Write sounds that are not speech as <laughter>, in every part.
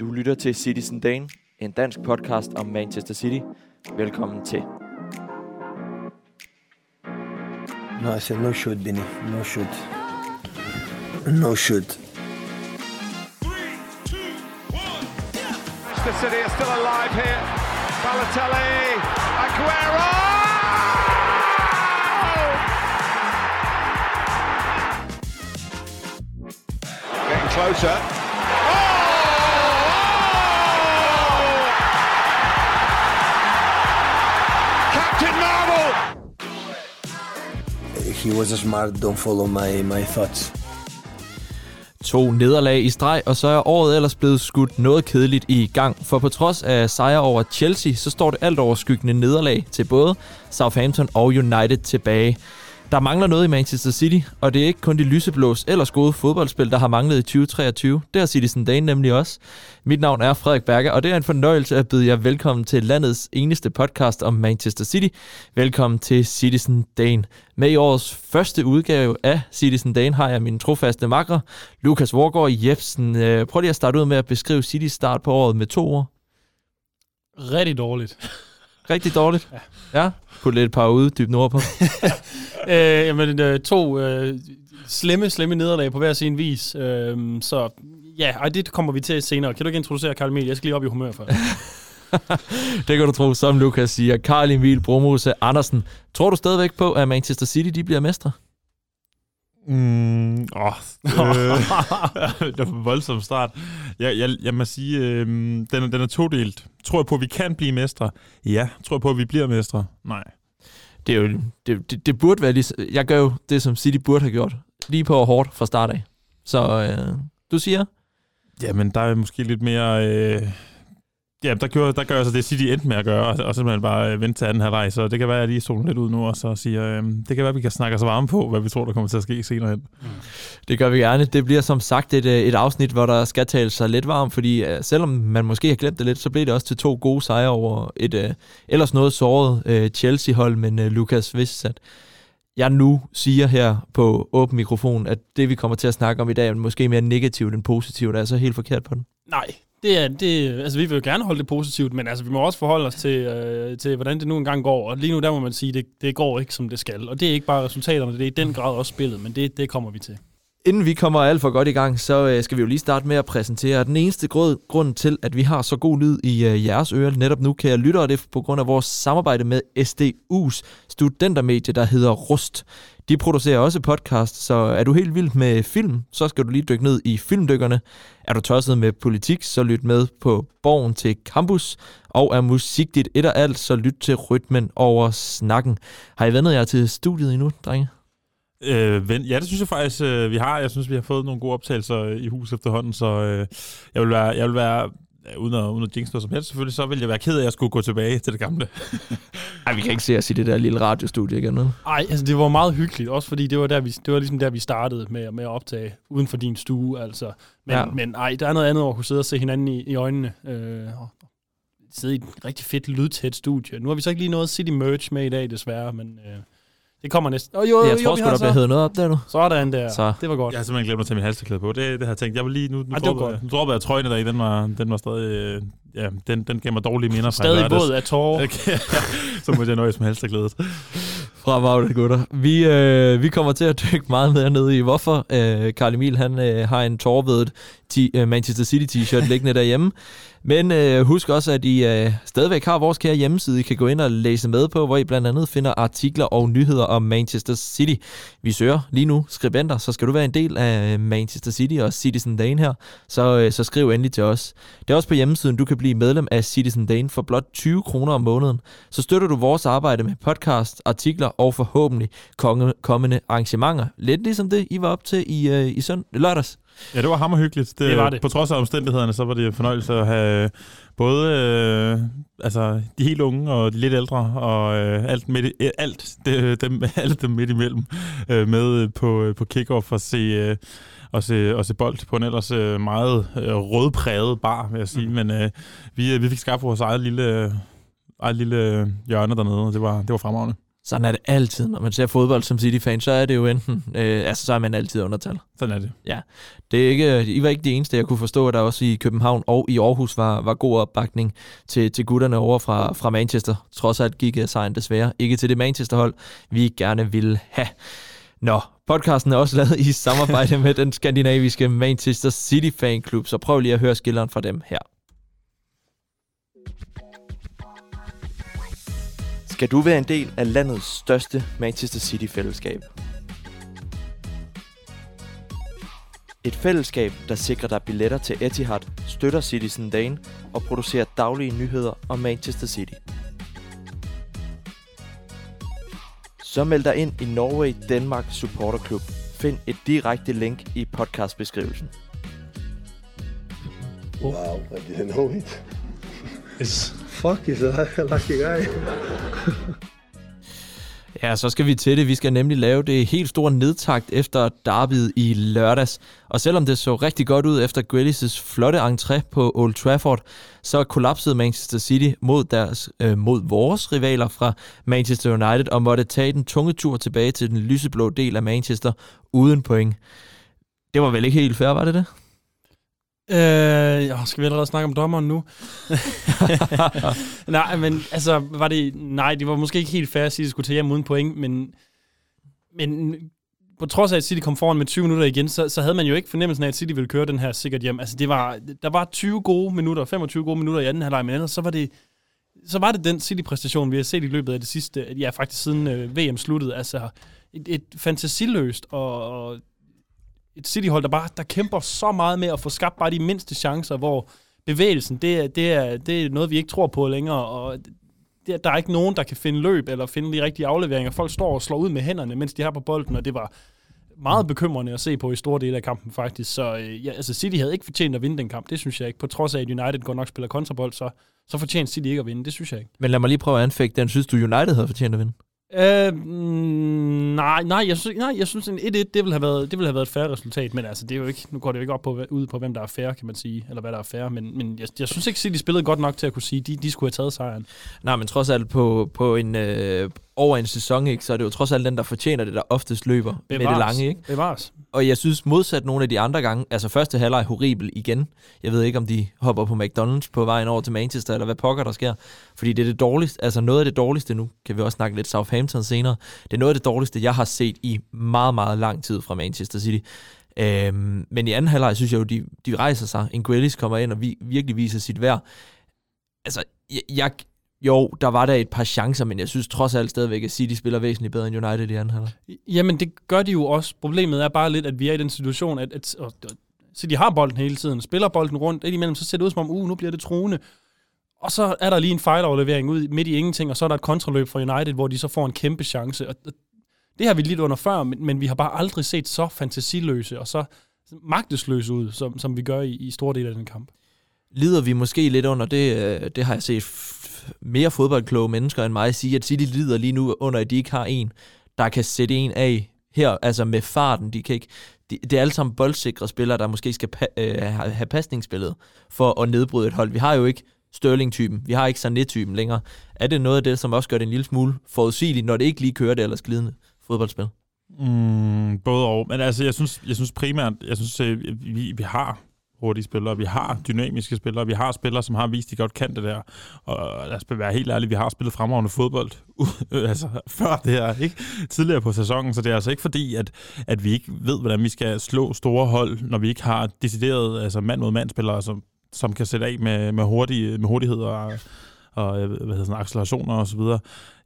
Du lytter til Citizen Dane, en dansk podcast om Manchester City. Velkommen til. No, I said no shoot, Benny. No shoot. No shoot. Manchester City are still alive here. Balotelli, Aguero! Getting closer. He was smart. Don't follow my, my thoughts. To nederlag i streg, og så er året ellers blevet skudt noget kedeligt i gang. For på trods af sejr over Chelsea, så står det alt overskyggende nederlag til både Southampton og United tilbage. Der mangler noget i Manchester City, og det er ikke kun de lyseblås ellers gode fodboldspil, der har manglet i 2023. Det har Citizen Dane nemlig også. Mit navn er Frederik Berger, og det er en fornøjelse at byde jer velkommen til landets eneste podcast om Manchester City. Velkommen til Citizen Dane. Med i årets første udgave af Citizen Dane har jeg min trofaste makker, Lukas Vorgård Jebsen. Øh, prøv lige at starte ud med at beskrive Citys start på året med to ord. Rigtig dårligt. Rigtig dårligt. Ja. <laughs> ja. Put lidt et par uddybende ord på. øh, jamen, øh, to øh, slemme, slemme nederlag på hver sin vis. Øh, så ja, ej, det kommer vi til senere. Kan du ikke introducere Karl Emil? Jeg skal lige op i humør for det <laughs> kan du tro, som Lukas siger. Karl Emil Bromose Andersen. Tror du stadigvæk på, at Manchester City de bliver mestre? Mm, åh, øh, <laughs> det var en voldsom start. Jeg, jeg, jeg må sige, øh, den, er- den er todelt. Tror jeg på, at vi kan blive mestre? Ja. Tror jeg på, at vi bliver mestre? Nej. Det, er jo, det, det, det burde være lige... Jeg gør jo det, som City burde have gjort. Lige på hårdt fra start af. Så øh, du siger? Jamen, der er måske lidt mere... Øh, ja, der gør, der gør jeg så det, City endte med at gøre, og, og simpelthen bare øh, vente til anden halvleg. Så det kan være, at jeg lige zoner lidt ud nu, og så siger, øh, det kan være, at vi kan snakke os varme på, hvad vi tror, der kommer til at ske senere hen. Mm. Det gør vi gerne. Det bliver som sagt et, øh, et afsnit, hvor der skal tales sig lidt varm, fordi øh, selvom man måske har glemt det lidt, så blev det også til to gode sejre over et øh, ellers noget såret øh, Chelsea-hold, men øh, Lukas, vidste, at jeg nu siger her på åben mikrofon, at det vi kommer til at snakke om i dag er måske mere negativt end positivt, er så helt forkert på den? Nej, det er, det, altså vi vil jo gerne holde det positivt, men altså vi må også forholde os til, øh, til hvordan det nu engang går. Og lige nu der må man sige, det, det går ikke som det skal. Og det er ikke bare resultaterne, det er i den grad også spillet, men det, det kommer vi til. Inden vi kommer alt for godt i gang, så øh, skal vi jo lige starte med at præsentere den eneste grund, grund til, at vi har så god lyd i øh, jeres ører netop nu, kan jeg lytte, og det er på grund af vores samarbejde med SDU's studentermedie, der hedder Rust. De producerer også podcast, så er du helt vild med film, så skal du lige dykke ned i filmdykkerne. Er du tosset med politik, så lyt med på Borgen til Campus. Og er musik dit et og alt, så lyt til rytmen over snakken. Har I vendet jer til studiet endnu, drenge? Øh, ven, ja, det synes jeg faktisk, øh, vi har. Jeg synes, vi har fået nogle gode optagelser i hus efterhånden, så øh, jeg vil være, jeg vil være ja, uden at, uden at jinx noget som helst selvfølgelig, så vil jeg være ked af, at jeg skulle gå tilbage til det gamle. <laughs> Ej, vi kan ikke se os i det der lille radiostudie igen nu. Ej, altså det var meget hyggeligt, også fordi det var, der, vi, det var ligesom der, vi startede med, med at optage uden for din stue, altså. Men, Ja. men ej, der er noget andet over at kunne sidde og se hinanden i, i øjnene. Øh, og sidde i et rigtig fedt lydtæt studie. Nu har vi så ikke lige noget City Merch med i dag, desværre, men øh, det kommer næsten. Oh, jo, Jeg jo, tror vi sgu, har der bliver hævet noget op der nu. Sådan der. Så. Det var godt. Jeg har simpelthen glemt at tage min halsterklæde på. Det, det har jeg tænkt. Jeg vil lige, nu, nu, var droppede, godt. nu droppede jeg trøjen der i. Den var, den var stadig, øh, ja, den, den gav mig dårlige minder fra i Stadig våd af tårer. <laughs> Okay, så måtte jeg nøjes med halsterklædet. Fremragende, gutter. Vi, øh, vi kommer til at dykke meget mere ned i, hvorfor øh, Karl Emil han, øh, har en tårvedet ti- øh, Manchester City t-shirt <laughs> liggende derhjemme. Men øh, husk også, at I øh, stadigvæk har vores kære hjemmeside, I kan gå ind og læse med på, hvor I blandt andet finder artikler og nyheder om Manchester City. Vi søger lige nu skribenter, så skal du være en del af øh, Manchester City og Citizen Dane her, så, øh, så skriv endelig til os. Det er også på hjemmesiden, du kan blive medlem af Citizen Dane for blot 20 kroner om måneden. Så støtter du vores arbejde med podcast, artikler og forhåbentlig kommende arrangementer. Lidt ligesom det, I var op til i, øh, i sønd- lørdags. Ja, det var hammerhyggeligt. Det var det. På trods af omstændighederne, så var det en fornøjelse at have både øh, altså, de helt unge og de lidt ældre, og øh, alt, midt i, øh, alt, det, dem, <laughs> alt dem midt imellem øh, med på, på kick-off og se, øh, og, se, og se bold på en ellers øh, meget øh, rødpræget bar, vil jeg sige. Mm. Men øh, vi, vi fik skabt vores eget lille, eget lille hjørne dernede, og det var, det var fremragende. Sådan er det altid, når man ser fodbold som City-fan, så er det jo enten, øh, altså så er man altid undertal. Sådan er det. Det er ikke, I var ikke de eneste, jeg kunne forstå, at der også i København og i Aarhus var, var god opbakning til, til gutterne over fra, fra Manchester. Trods alt gik øh, sejren desværre ikke til det Manchester-hold, vi gerne ville have. Nå, podcasten er også lavet i samarbejde med den skandinaviske Manchester City Fan Club, så prøv lige at høre skilleren fra dem her. Skal du være en del af landets største Manchester City-fællesskab? Et fællesskab, der sikrer dig billetter til Etihad, støtter Citizen Dane og producerer daglige nyheder om Manchester City. Så meld dig ind i Norway Denmark Supporter Club. Find et direkte link i podcastbeskrivelsen. Wow, I didn't know it. Fuck, is a lucky guy. Ja, så skal vi til det. Vi skal nemlig lave det helt store nedtakt efter derbyet i lørdags. Og selvom det så rigtig godt ud efter Grealish' flotte entré på Old Trafford, så kollapsede Manchester City mod, deres, øh, mod vores rivaler fra Manchester United og måtte tage den tunge tur tilbage til den lyseblå del af Manchester uden point. Det var vel ikke helt fair, var det det? Øh, ja, skal vi allerede snakke om dommeren nu? <laughs> nej, men altså, var det... Nej, det var måske ikke helt fair at sige, at de skulle tage hjem uden point, men, men på trods af, at City kom foran med 20 minutter igen, så, så havde man jo ikke fornemmelsen af, at City ville køre den her sikkert hjem. Altså, det var, der var 20 gode minutter, 25 gode minutter i anden halvleg, men ellers så var det, så var det den City-præstation, vi har set i løbet af det sidste, ja, faktisk siden øh, VM sluttede. Altså, et, et fantasiløst og, og et City-hold, der bare der kæmper så meget med at få skabt bare de mindste chancer, hvor bevægelsen, det er, det er, det er noget, vi ikke tror på længere, og det, der er ikke nogen, der kan finde løb eller finde de rigtige afleveringer. Folk står og slår ud med hænderne, mens de har på bolden, og det var meget bekymrende at se på i store dele af kampen faktisk. Så øh, ja, altså City havde ikke fortjent at vinde den kamp, det synes jeg ikke. På trods af, at United godt nok spiller kontrabold, så, så fortjente City ikke at vinde, det synes jeg ikke. Men lad mig lige prøve at anfægte den. Synes du, United havde fortjent at vinde? Øh, mm, nej, nej, jeg synes, nej, jeg synes en 1-1, det ville, have været, det ville have været et færre resultat, men altså, det er jo ikke, nu går det jo ikke op på, ud på, hvem der er færre, kan man sige, eller hvad der er færre, men, men jeg, jeg synes ikke, at de spillede godt nok til at kunne sige, de, de skulle have taget sejren. Nej, men trods alt på, på en, øh, over en sæson, ikke, så er det jo trods alt den, der fortjener det, der oftest løber Bevares. med det lange. Ikke? Bevares. Og jeg synes modsat nogle af de andre gange, altså første halvleg horribel igen. Jeg ved ikke, om de hopper på McDonald's på vejen over til Manchester, eller hvad pokker der sker. Fordi det er det dårligste, altså noget af det dårligste nu, kan vi også snakke lidt Southampton senere. Det er noget af det dårligste, jeg har set i meget, meget lang tid fra Manchester City. Øhm, men i anden halvleg synes jeg jo, de, de rejser sig. En Grealish kommer ind og vi, virkelig viser sit værd. Altså, jeg, jeg, jo, der var der et par chancer, men jeg synes trods alt stadigvæk, at City spiller væsentligt bedre end United i anden halvleg. Jamen, det gør de jo også. Problemet er bare lidt, at vi er i den situation, at, at, at City har bolden hele tiden, spiller bolden rundt, indimellem så ser det ud som om, uh, nu bliver det truende. Og så er der lige en fejloverlevering ud midt i ingenting, og så er der et kontraløb fra United, hvor de så får en kæmpe chance. Og det har vi lidt under før, men, men vi har bare aldrig set så fantasiløse og så magtesløse ud, som, som vi gør i, i store dele af den kamp. Lider vi måske lidt under det, øh, det har jeg set mere fodboldkloge mennesker end mig sige, at City lider lige nu under, at de ikke har en, der kan sætte en af her, altså med farten. De kan ikke, de, det er alle sammen boldsikre spillere, der måske skal pa, øh, have pasningsspillet for at nedbryde et hold. Vi har jo ikke Sterling-typen, vi har ikke Sané-typen længere. Er det noget af det, som også gør det en lille smule forudsigeligt, når det ikke lige kører det ellers glidende fodboldspil? Mm, både og. Men altså, jeg synes, jeg synes primært, jeg synes, øh, vi, vi har hurtige spillere, vi har dynamiske spillere, vi har spillere, som har vist, at de godt kan det der. Og lad os være helt ærlige, vi har spillet fremragende fodbold <laughs> altså, før det her, ikke? tidligere på sæsonen, så det er altså ikke fordi, at, at vi ikke ved, hvordan vi skal slå store hold, når vi ikke har decideret altså mand mod mand spillere, som, som kan sætte af med, med, hurtige, med hurtighed og, og hvad hedder sådan, accelerationer og så videre.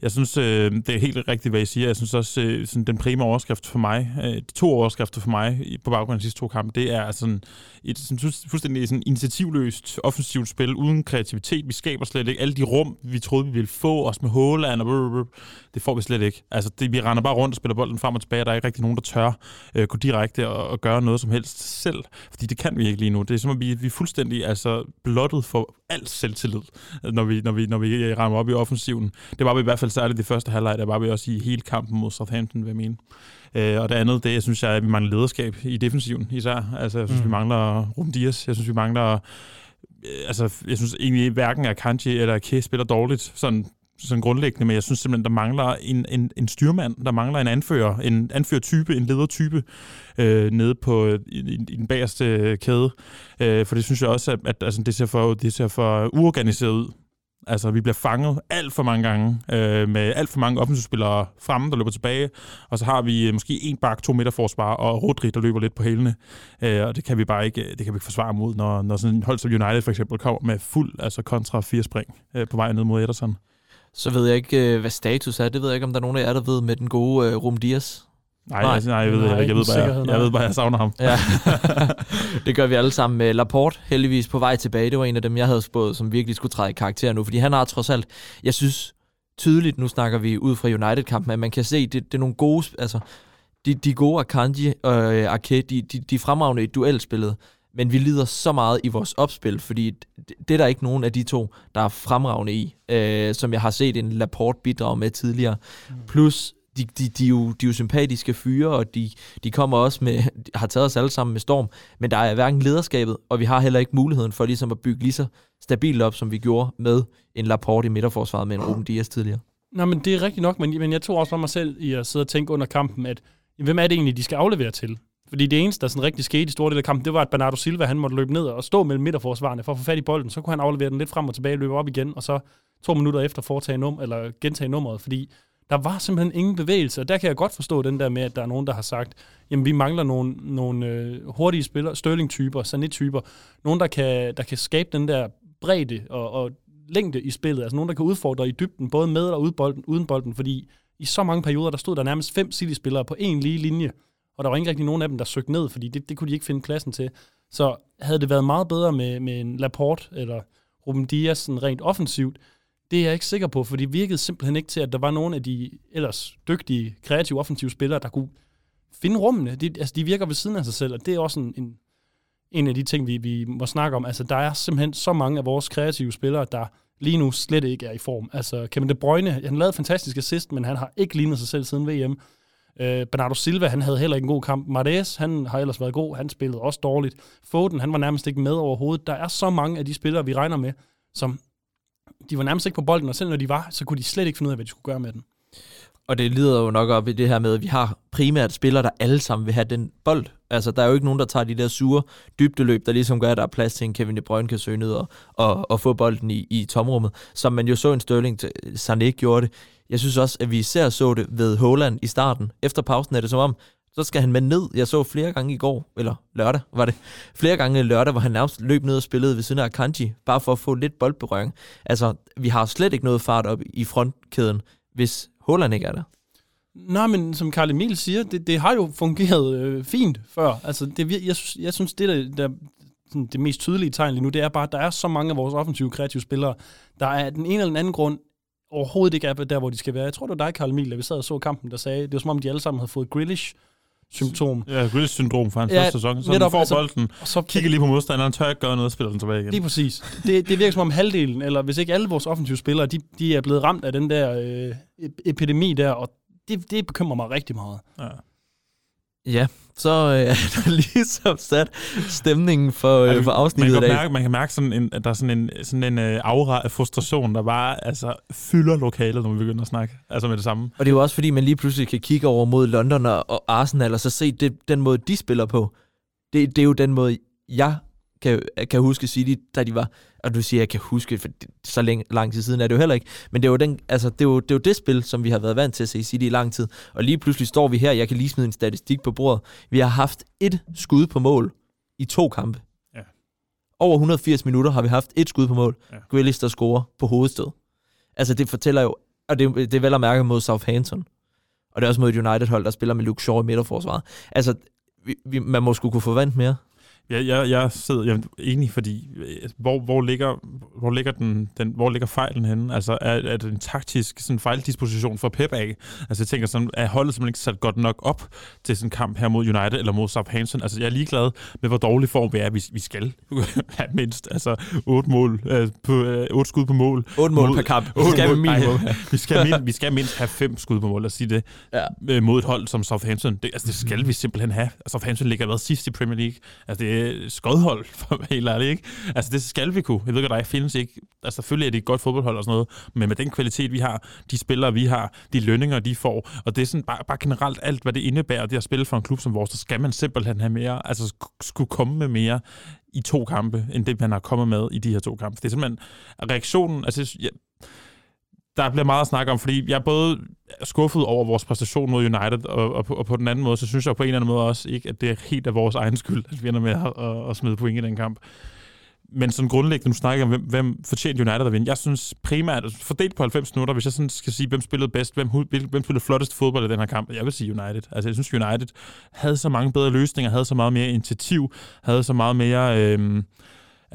Jeg synes, øh, det er helt rigtigt, hvad I siger. Jeg synes også, øh, sådan, den primære overskrift for mig, øh, de to overskrifter for mig på baggrund af de sidste to kampe, det er sådan et sådan, fuldstændig sådan, initiativløst offensivt spil, uden kreativitet. Vi skaber slet ikke alle de rum, vi troede, vi ville få, os med Håland og brr, det får vi slet ikke. Altså, det, vi render bare rundt og spiller bolden frem og tilbage, og der er ikke rigtig nogen, der tør øh, gå direkte og, og gøre noget som helst selv, fordi det kan vi ikke lige nu. Det er som at vi, vi er fuldstændig altså, blottet for alt selvtillid, når vi, når vi, når vi øh, rammer op i offensiven. Det var vi i hvert fald særligt det første halvleg, der var vi også i hele kampen mod Southampton, vil jeg mene. Øh, og det andet, det jeg synes jeg, at vi mangler lederskab i defensiven især. Altså, jeg synes, mm. vi mangler Rum Dias. Jeg synes, vi mangler... Øh, altså, jeg synes egentlig, hverken Akanji eller Ake spiller dårligt, sådan sådan grundlæggende, men jeg synes simpelthen, der mangler en, en, en styrmand, der mangler en anfører, en anførertype, en ledertype øh, nede på i, i, i den bagerste kæde. Øh, for det synes jeg også, at, at altså, det, ser for, det ser for uorganiseret ud. Altså, vi bliver fanget alt for mange gange øh, med alt for mange offensivspillere fremme, der løber tilbage. Og så har vi øh, måske en bak, to meter forsvar, og Rodri, der løber lidt på hælene. Øh, og det kan vi bare ikke, det kan vi ikke forsvare mod, når, når sådan en hold som United for eksempel kommer med fuld altså kontra fire spring øh, på vej ned mod Ederson. Så ved jeg ikke, øh, hvad status er. Det ved jeg ikke, om der er nogen af jer, der ved med den gode øh, Rum Dias. Nej, nej, nej, jeg ved, nej, jeg, jeg, ved bare, jeg, sikkerhed, jeg ved bare, jeg savner ham. Ja, <laughs> det gør vi alle sammen med Laporte, heldigvis på vej tilbage. Det var en af dem, jeg havde spået, som virkelig skulle træde i karakter nu, fordi han har trods alt, jeg synes tydeligt, nu snakker vi ud fra United-kampen, at man kan se, det, det er nogle gode, altså, de, de gode Akanji og øh, Arke, de, de, de fremragende i duelspillet, men vi lider så meget i vores opspil, fordi det, det er der ikke nogen af de to, der er fremragende i, øh, som jeg har set en Laporte bidrage med tidligere. Mm. Plus, de, de, de, er jo, de er jo sympatiske fyre, og de, de kommer også med, de <laughs> har taget os alle sammen med storm, men der er hverken lederskabet, og vi har heller ikke muligheden for ligesom at bygge lige så stabilt op, som vi gjorde med en Laporte i midterforsvaret med en Ruben Dias tidligere. Nej, men det er rigtigt nok, men, men jeg tog også for mig selv i at sidde og tænke under kampen, at hvem er det egentlig, de skal aflevere til? Fordi det eneste, der sådan rigtig skete i store del af kampen, det var, at Bernardo Silva han måtte løbe ned og stå mellem midterforsvarerne for at få fat i bolden. Så kunne han aflevere den lidt frem og tilbage, løbe op igen, og så to minutter efter foretage num eller gentage nummeret, fordi der var simpelthen ingen bevægelse, og der kan jeg godt forstå den der med, at der er nogen, der har sagt, jamen vi mangler nogle, nogle øh, hurtige spillere, Sterling-typer, Sané-typer, nogen, der kan, der kan skabe den der bredde og, og længde i spillet, altså nogen, der kan udfordre i dybden, både med og uden bolden, uden bolden fordi i så mange perioder, der stod der nærmest fem City-spillere på en lige linje, og der var ikke rigtig nogen af dem, der søgte ned, fordi det, det kunne de ikke finde pladsen til. Så havde det været meget bedre med, med en Laporte eller Ruben Dias sådan rent offensivt, det er jeg ikke sikker på, for det virkede simpelthen ikke til, at der var nogen af de ellers dygtige, kreative, offensive spillere, der kunne finde rummene. De, altså, de virker ved siden af sig selv, og det er også en, en, en af de ting, vi, vi må snakke om. Altså, der er simpelthen så mange af vores kreative spillere, der lige nu slet ikke er i form. Altså, Kevin De Bruyne, han lavede fantastisk assist, men han har ikke lignet sig selv siden VM. Øh, Bernardo Silva, han havde heller ikke en god kamp. Martes, han har ellers været god, han spillede også dårligt. Foden, han var nærmest ikke med overhovedet. Der er så mange af de spillere, vi regner med, som de var nærmest ikke på bolden, og selv når de var, så kunne de slet ikke finde ud af, hvad de skulle gøre med den. Og det lider jo nok op i det her med, at vi har primært spillere, der alle sammen vil have den bold. Altså, der er jo ikke nogen, der tager de der sure dybdeløb, der ligesom gør, at der er plads til en Kevin De Bruyne kan søge ned og, og, og få bolden i, i tomrummet. Som man jo så en Sterling, Sané gjorde det. Jeg synes også, at vi især så det ved Holland i starten. Efter pausen er det som om, så skal han med ned. Jeg så flere gange i går, eller lørdag var det, flere gange lørdag, hvor han nærmest løb ned og spillede ved siden af Akanji, bare for at få lidt boldberøring. Altså, vi har slet ikke noget fart op i frontkæden, hvis Holland ikke er der. Nej, men som Karl Emil siger, det, det har jo fungeret øh, fint før. Altså, det, jeg, synes, jeg synes, det der, der sådan, det mest tydelige tegn lige nu, det er bare, at der er så mange af vores offensive kreative spillere, der er den ene eller den anden grund overhovedet ikke er der, hvor de skal være. Jeg tror, det var dig, Karl Emil, da vi sad og så kampen, der sagde, det var som om, de alle sammen havde fået Grealish symptom. Ja, Grealish-syndrom fra hans Ja, første sæson. Så netop, netop, får altså- bolden, Og så kigger lige på modstanderen, tør ikke gøre noget og spiller den tilbage igen. Lige præcis. Det, det virker som om halvdelen, eller hvis ikke alle vores offensive spillere, de, de er blevet ramt af den der øh, ep- epidemi der, og det, det bekymrer mig rigtig meget. Ja. Ja, så øh, <laughs> er der ligesom sat stemningen for, øh, for man, kan afsnittet i dag. mærke, man kan mærke, sådan en, at der er sådan en, sådan en uh, aura af frustration, der bare altså, fylder lokalet, når vi begynder at snakke. Altså med det samme. Og det er jo også fordi, man lige pludselig kan kigge over mod London og, og Arsenal, og så se det, den måde, de spiller på. Det, det er jo den måde, jeg kan, kan huske City, da de var... Og du siger, jeg kan huske, for det, så længe, lang tid siden er det jo heller ikke. Men det er jo, den, altså, det, er jo, det, er jo det spil, som vi har været vant til at se City i lang tid. Og lige pludselig står vi her, jeg kan lige smide en statistik på bordet. Vi har haft et skud på mål i to kampe. Ja. Over 180 minutter har vi haft et skud på mål. Ja. Ja. Grealish, der scorer på hovedstød. Altså det fortæller jo, og det, det er vel at mærke mod Southampton. Og det er også mod et United-hold, der spiller med Luke Shaw i midterforsvaret. Altså, vi, vi, man må skulle kunne forvente mere. Jeg, jeg, jeg sidder jeg er enig, fordi øh, hvor, hvor, ligger, hvor, ligger den, den, hvor ligger fejlen henne? Altså er, er det en taktisk sådan fejldisposition for Pep af? Altså jeg tænker sådan, er holdet simpelthen ikke sat godt nok op til sådan en kamp her mod United eller mod Southampton? Altså jeg er ligeglad med, hvor dårlig form vi er. Vi, vi skal <laughs> have mindst altså, otte mål, øh, på, øh, otte skud på mål. 8 mål Mod- per kamp. Otte Skal vi mål- minimum. <laughs> vi, skal mind, <laughs> vi skal mindst have fem skud på mål, lad os sige det, Ja. øh, mod et hold som Southampton. Det, altså, det skal vi simpelthen have. Southampton ligger været sidst i Premier League. Altså, det Øh, skodhold, <laughs> for at være helt ærlig, ikke? Altså, det skal vi kunne. Jeg ved godt, der findes ikke... Altså, selvfølgelig er det et godt fodboldhold og sådan noget, men med den kvalitet, vi har, de spillere, vi har, de lønninger, de får, og det er sådan bare, bare generelt alt, hvad det indebærer, det at spille for en klub som vores, så skal man simpelthen have mere, altså skulle komme med mere i to kampe, end det, man har kommet med i de her to kampe. Det er simpelthen reaktionen, altså, jeg, der bliver meget at snakke om, fordi jeg er både skuffet over vores præstation mod United, og, og, på, og på den anden måde, så synes jeg på en eller anden måde også ikke, at det er helt af vores egen skyld, at vi ender med at, at, at smide point i den kamp. Men sådan grundlæggende, nu snakker om, hvem, hvem fortjente United at vinde. Jeg synes primært, altså fordelt på 90 minutter, hvis jeg sådan skal sige, hvem spillede bedst, hvem, hvem spillede flottest fodbold i den her kamp, jeg vil sige United. Altså jeg synes, United havde så mange bedre løsninger, havde så meget mere initiativ, havde så meget mere... Øh,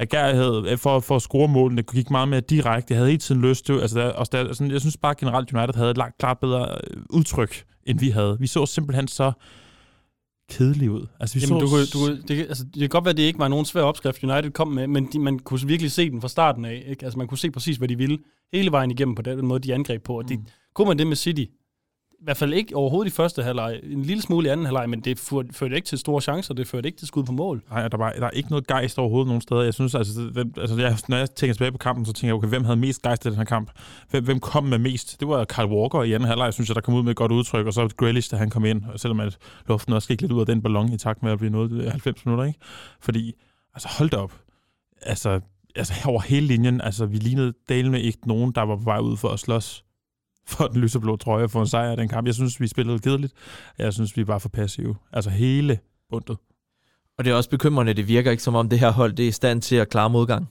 agerighed for, for at score målene. Det gik meget mere direkte. Jeg havde hele tiden lyst til... Altså, der, også der, sådan, jeg synes bare generelt, United havde et langt klart bedre øh, udtryk, end vi havde. Vi så simpelthen så kedelige ud. Altså, vi Jamen, så... du, du, det, altså, det kan godt være, at det ikke var nogen svær opskrift, United kom med, men de, man kunne virkelig se den fra starten af. Ikke? Altså, man kunne se præcis, hvad de ville hele vejen igennem på den måde, de angreb på. Og det, mm. kunne man det med City, i hvert fald ikke overhovedet i første halvleg, en lille smule i anden halvleg, men det førte ikke til store chancer, det førte ikke til skud på mål. Nej, der, var, der er ikke noget gejst overhovedet nogen steder. Jeg synes, altså, hvem, altså jeg, når jeg tænker tilbage på kampen, så tænker jeg, okay, hvem havde mest gejst i den her kamp? Hvem, hvem kom med mest? Det var Kyle Walker i anden halvleg, synes jeg, der kom ud med et godt udtryk, og så Grealish, da han kom ind, selvom at luften også gik lidt ud af den ballon i takt med at blive nået 90 minutter, ikke? Fordi, altså hold da op. Altså, altså over hele linjen, altså vi lignede dalene ikke nogen, der var på vej ud for at slås for den lyseblå trøje for en sejr i den kamp. Jeg synes, vi spillede kedeligt. Jeg synes, vi var for passive. Altså hele bundet. Og det er også bekymrende, det virker ikke som om det her hold det er i stand til at klare modgang.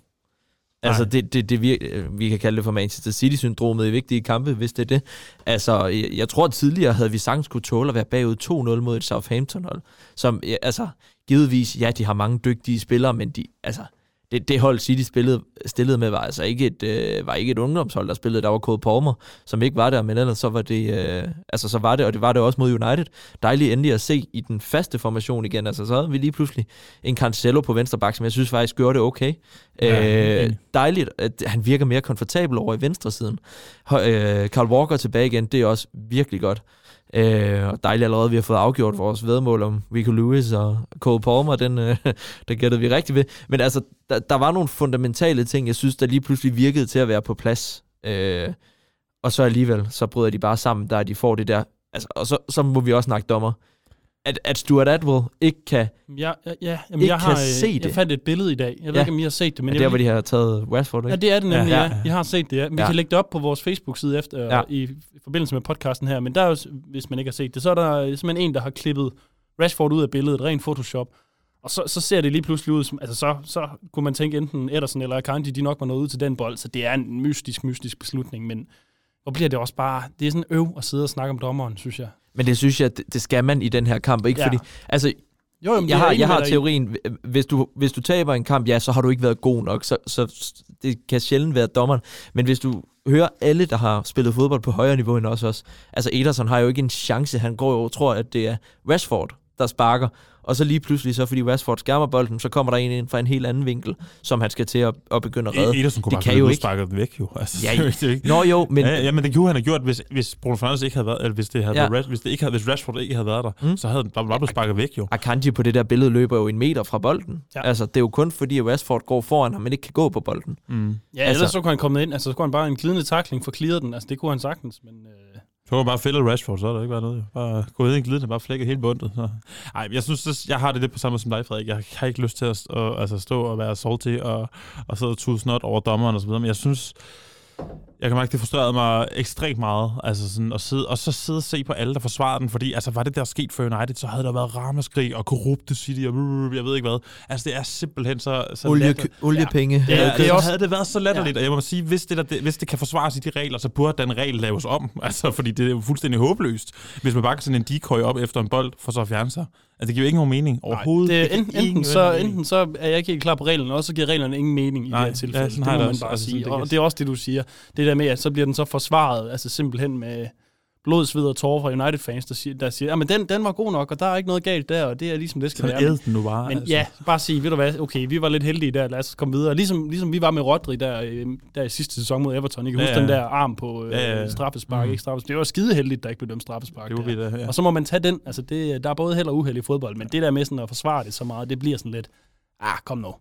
Altså, det, det, det vir- vi kan kalde det for Manchester City-syndromet i vigtige kampe, hvis det er det. Altså, jeg, jeg tror, at tidligere havde vi sagtens kunne tåle at være bagud 2-0 mod et Southampton-hold, som, altså, givetvis, ja, de har mange dygtige spillere, men de, altså, det, det hold City spillede, stillede med, var altså ikke et, øh, var ikke et ungdomshold, der spillede. Der var Cole Palmer, som ikke var der, men ellers så var det, øh, altså så var det, og det var det også mod United. Dejligt endelig at se i den faste formation igen. Altså så havde vi lige pludselig en Cancelo på venstre bak, som jeg synes faktisk gjorde det okay. Ja, øh, dejligt, at han virker mere komfortabel over i venstre siden. Øh, Carl Walker tilbage igen, det er også virkelig godt. Øh, og dejligt allerede, vi har fået afgjort vores vedmål om Rico Lewis og Cole Palmer, den, øh, <laughs> der gættede vi rigtigt ved. Men altså, der, der var nogle fundamentale ting, jeg synes, der lige pludselig virkede til at være på plads. Øh, og så alligevel, så bryder de bare sammen, der de får det der. Altså, og så, så må vi også snakke dommer at, at Stuart Atwell ikke kan, ja, ja, ja. Jamen, ikke jeg har, kan se det. Jeg fandt et billede i dag. Jeg ved Ja. ikke, om I har set det. Men der, vil hvor de har taget Rashford, ikke? Ja, det er det nemlig, Ja, ja. Jeg har set det, ja. Vi Ja. kan lægge det op på vores Facebook-side efter, Ja. i, i forbindelse med podcasten her. Men der er jo, hvis man ikke har set det, så er der simpelthen en, der har klippet Rashford ud af billedet, rent Photoshop. Og så, så ser det lige pludselig ud, som, altså så, så kunne man tænke enten Ederson eller Akanji, de nok var nået ud til den bold, så det er en mystisk, mystisk beslutning, men hvor bliver det også bare, det er sådan øv at sidde og snakke om dommeren, synes jeg. Men det synes jeg, det, skal man i den her kamp, ikke? Ja. Fordi, altså, Jo, jamen, jeg har, jeg har teorien, hvis du, hvis du taber en kamp, ja, så har du ikke været god nok, så, så det kan sjældent være dommeren. Men hvis du hører alle, der har spillet fodbold på højere niveau end os også, altså Ederson har jo ikke en chance, han går jo og tror, at det er Rashford, der sparker, og så lige pludselig, så fordi Rashford skærmer bolden, så kommer der en ind fra en helt anden vinkel, som han skal til at, at begynde at redde. E- Ederson kunne det bare kan jo ikke. sparket den væk, jo. Altså, Ja, <laughs> det jo ikke- Nå jo, men ja, ja, men det kunne han have gjort, hvis, hvis Bruno Fernandes ikke havde været, eller hvis det havde Ja. ja. været, hvis det ikke havde, hvis Rashford ikke havde været der, Mm. så havde den bare, bare blevet sparket væk, jo. Akanji på det der billede løber jo en meter fra bolden. Ja. Ja. Altså, det er jo kun fordi, at Rashford går foran ham, men ikke kan gå på bolden. Mm. Ja, Altså- ellers så kunne han komme ind, altså så kunne han bare en glidende takling for den, altså det kunne han sagtens, men... Øh, så var bare fældet Rashford, så er der ikke været noget. Bare gå ind i glidende, bare flække hele bundet. Så. Ej, jeg synes, det, jeg har det lidt på samme måde som dig, Frederik. Jeg har ikke lyst til at, at altså, stå og være salty og, og sidde og tude snot over dommeren og så videre, men jeg synes, jeg kan mærke, det frustrerede mig ekstremt meget, altså sådan at sidde, og så sidde og se på alle, der forsvarer den, fordi altså, var det der sket for United, så havde der været ramaskrig og korrupte City og jeg ved ikke hvad. Altså, det er simpelthen så... så Olie, oliepenge. Ja, Ja, det er det også- havde det været så latterligt, ja. og jeg må sige, hvis det, der, det, hvis det kan forsvares i de regler, så burde den regel laves om, <laughs> altså, fordi det er jo fuldstændig håbløst, hvis man bare kan sende en decoy op efter en bold, for så at fjerne sig. Altså, det giver ikke nogen mening overhovedet. det, er giver enten, enten, så, enten så er jeg ikke helt klar på reglerne, og så giver reglerne ingen mening i Nej, det her tilfælde. ja, sådan det må det man også. bare Altså, sige. det og det er også det, du siger. Det der med, at så bliver den så forsvaret, altså simpelthen med blod, sved og tårer fra United-fans, der siger, der siger, ja, men den, den var god nok, og der er ikke noget galt der, og det er ligesom det skal Så være. Men, nu bare. men altså. ja, bare sige, ved du hvad, okay, vi var lidt heldige der, lad os komme videre. Ligesom, ligesom vi var med Rodri der, øh, der i sidste sæson mod Everton. I kan Ja, huske ja. den der arm på øh, Ja, ja, ja. straffespark, Mhm. ikke straffespark. Det var skide heldigt, der ikke blev dømt straffespark. det var da, ja. Og så må man tage den. Altså, det, der er både held og uheld i fodbold, men det der med sådan at forsvare det så meget, det bliver sådan lidt... Ah, kom nu.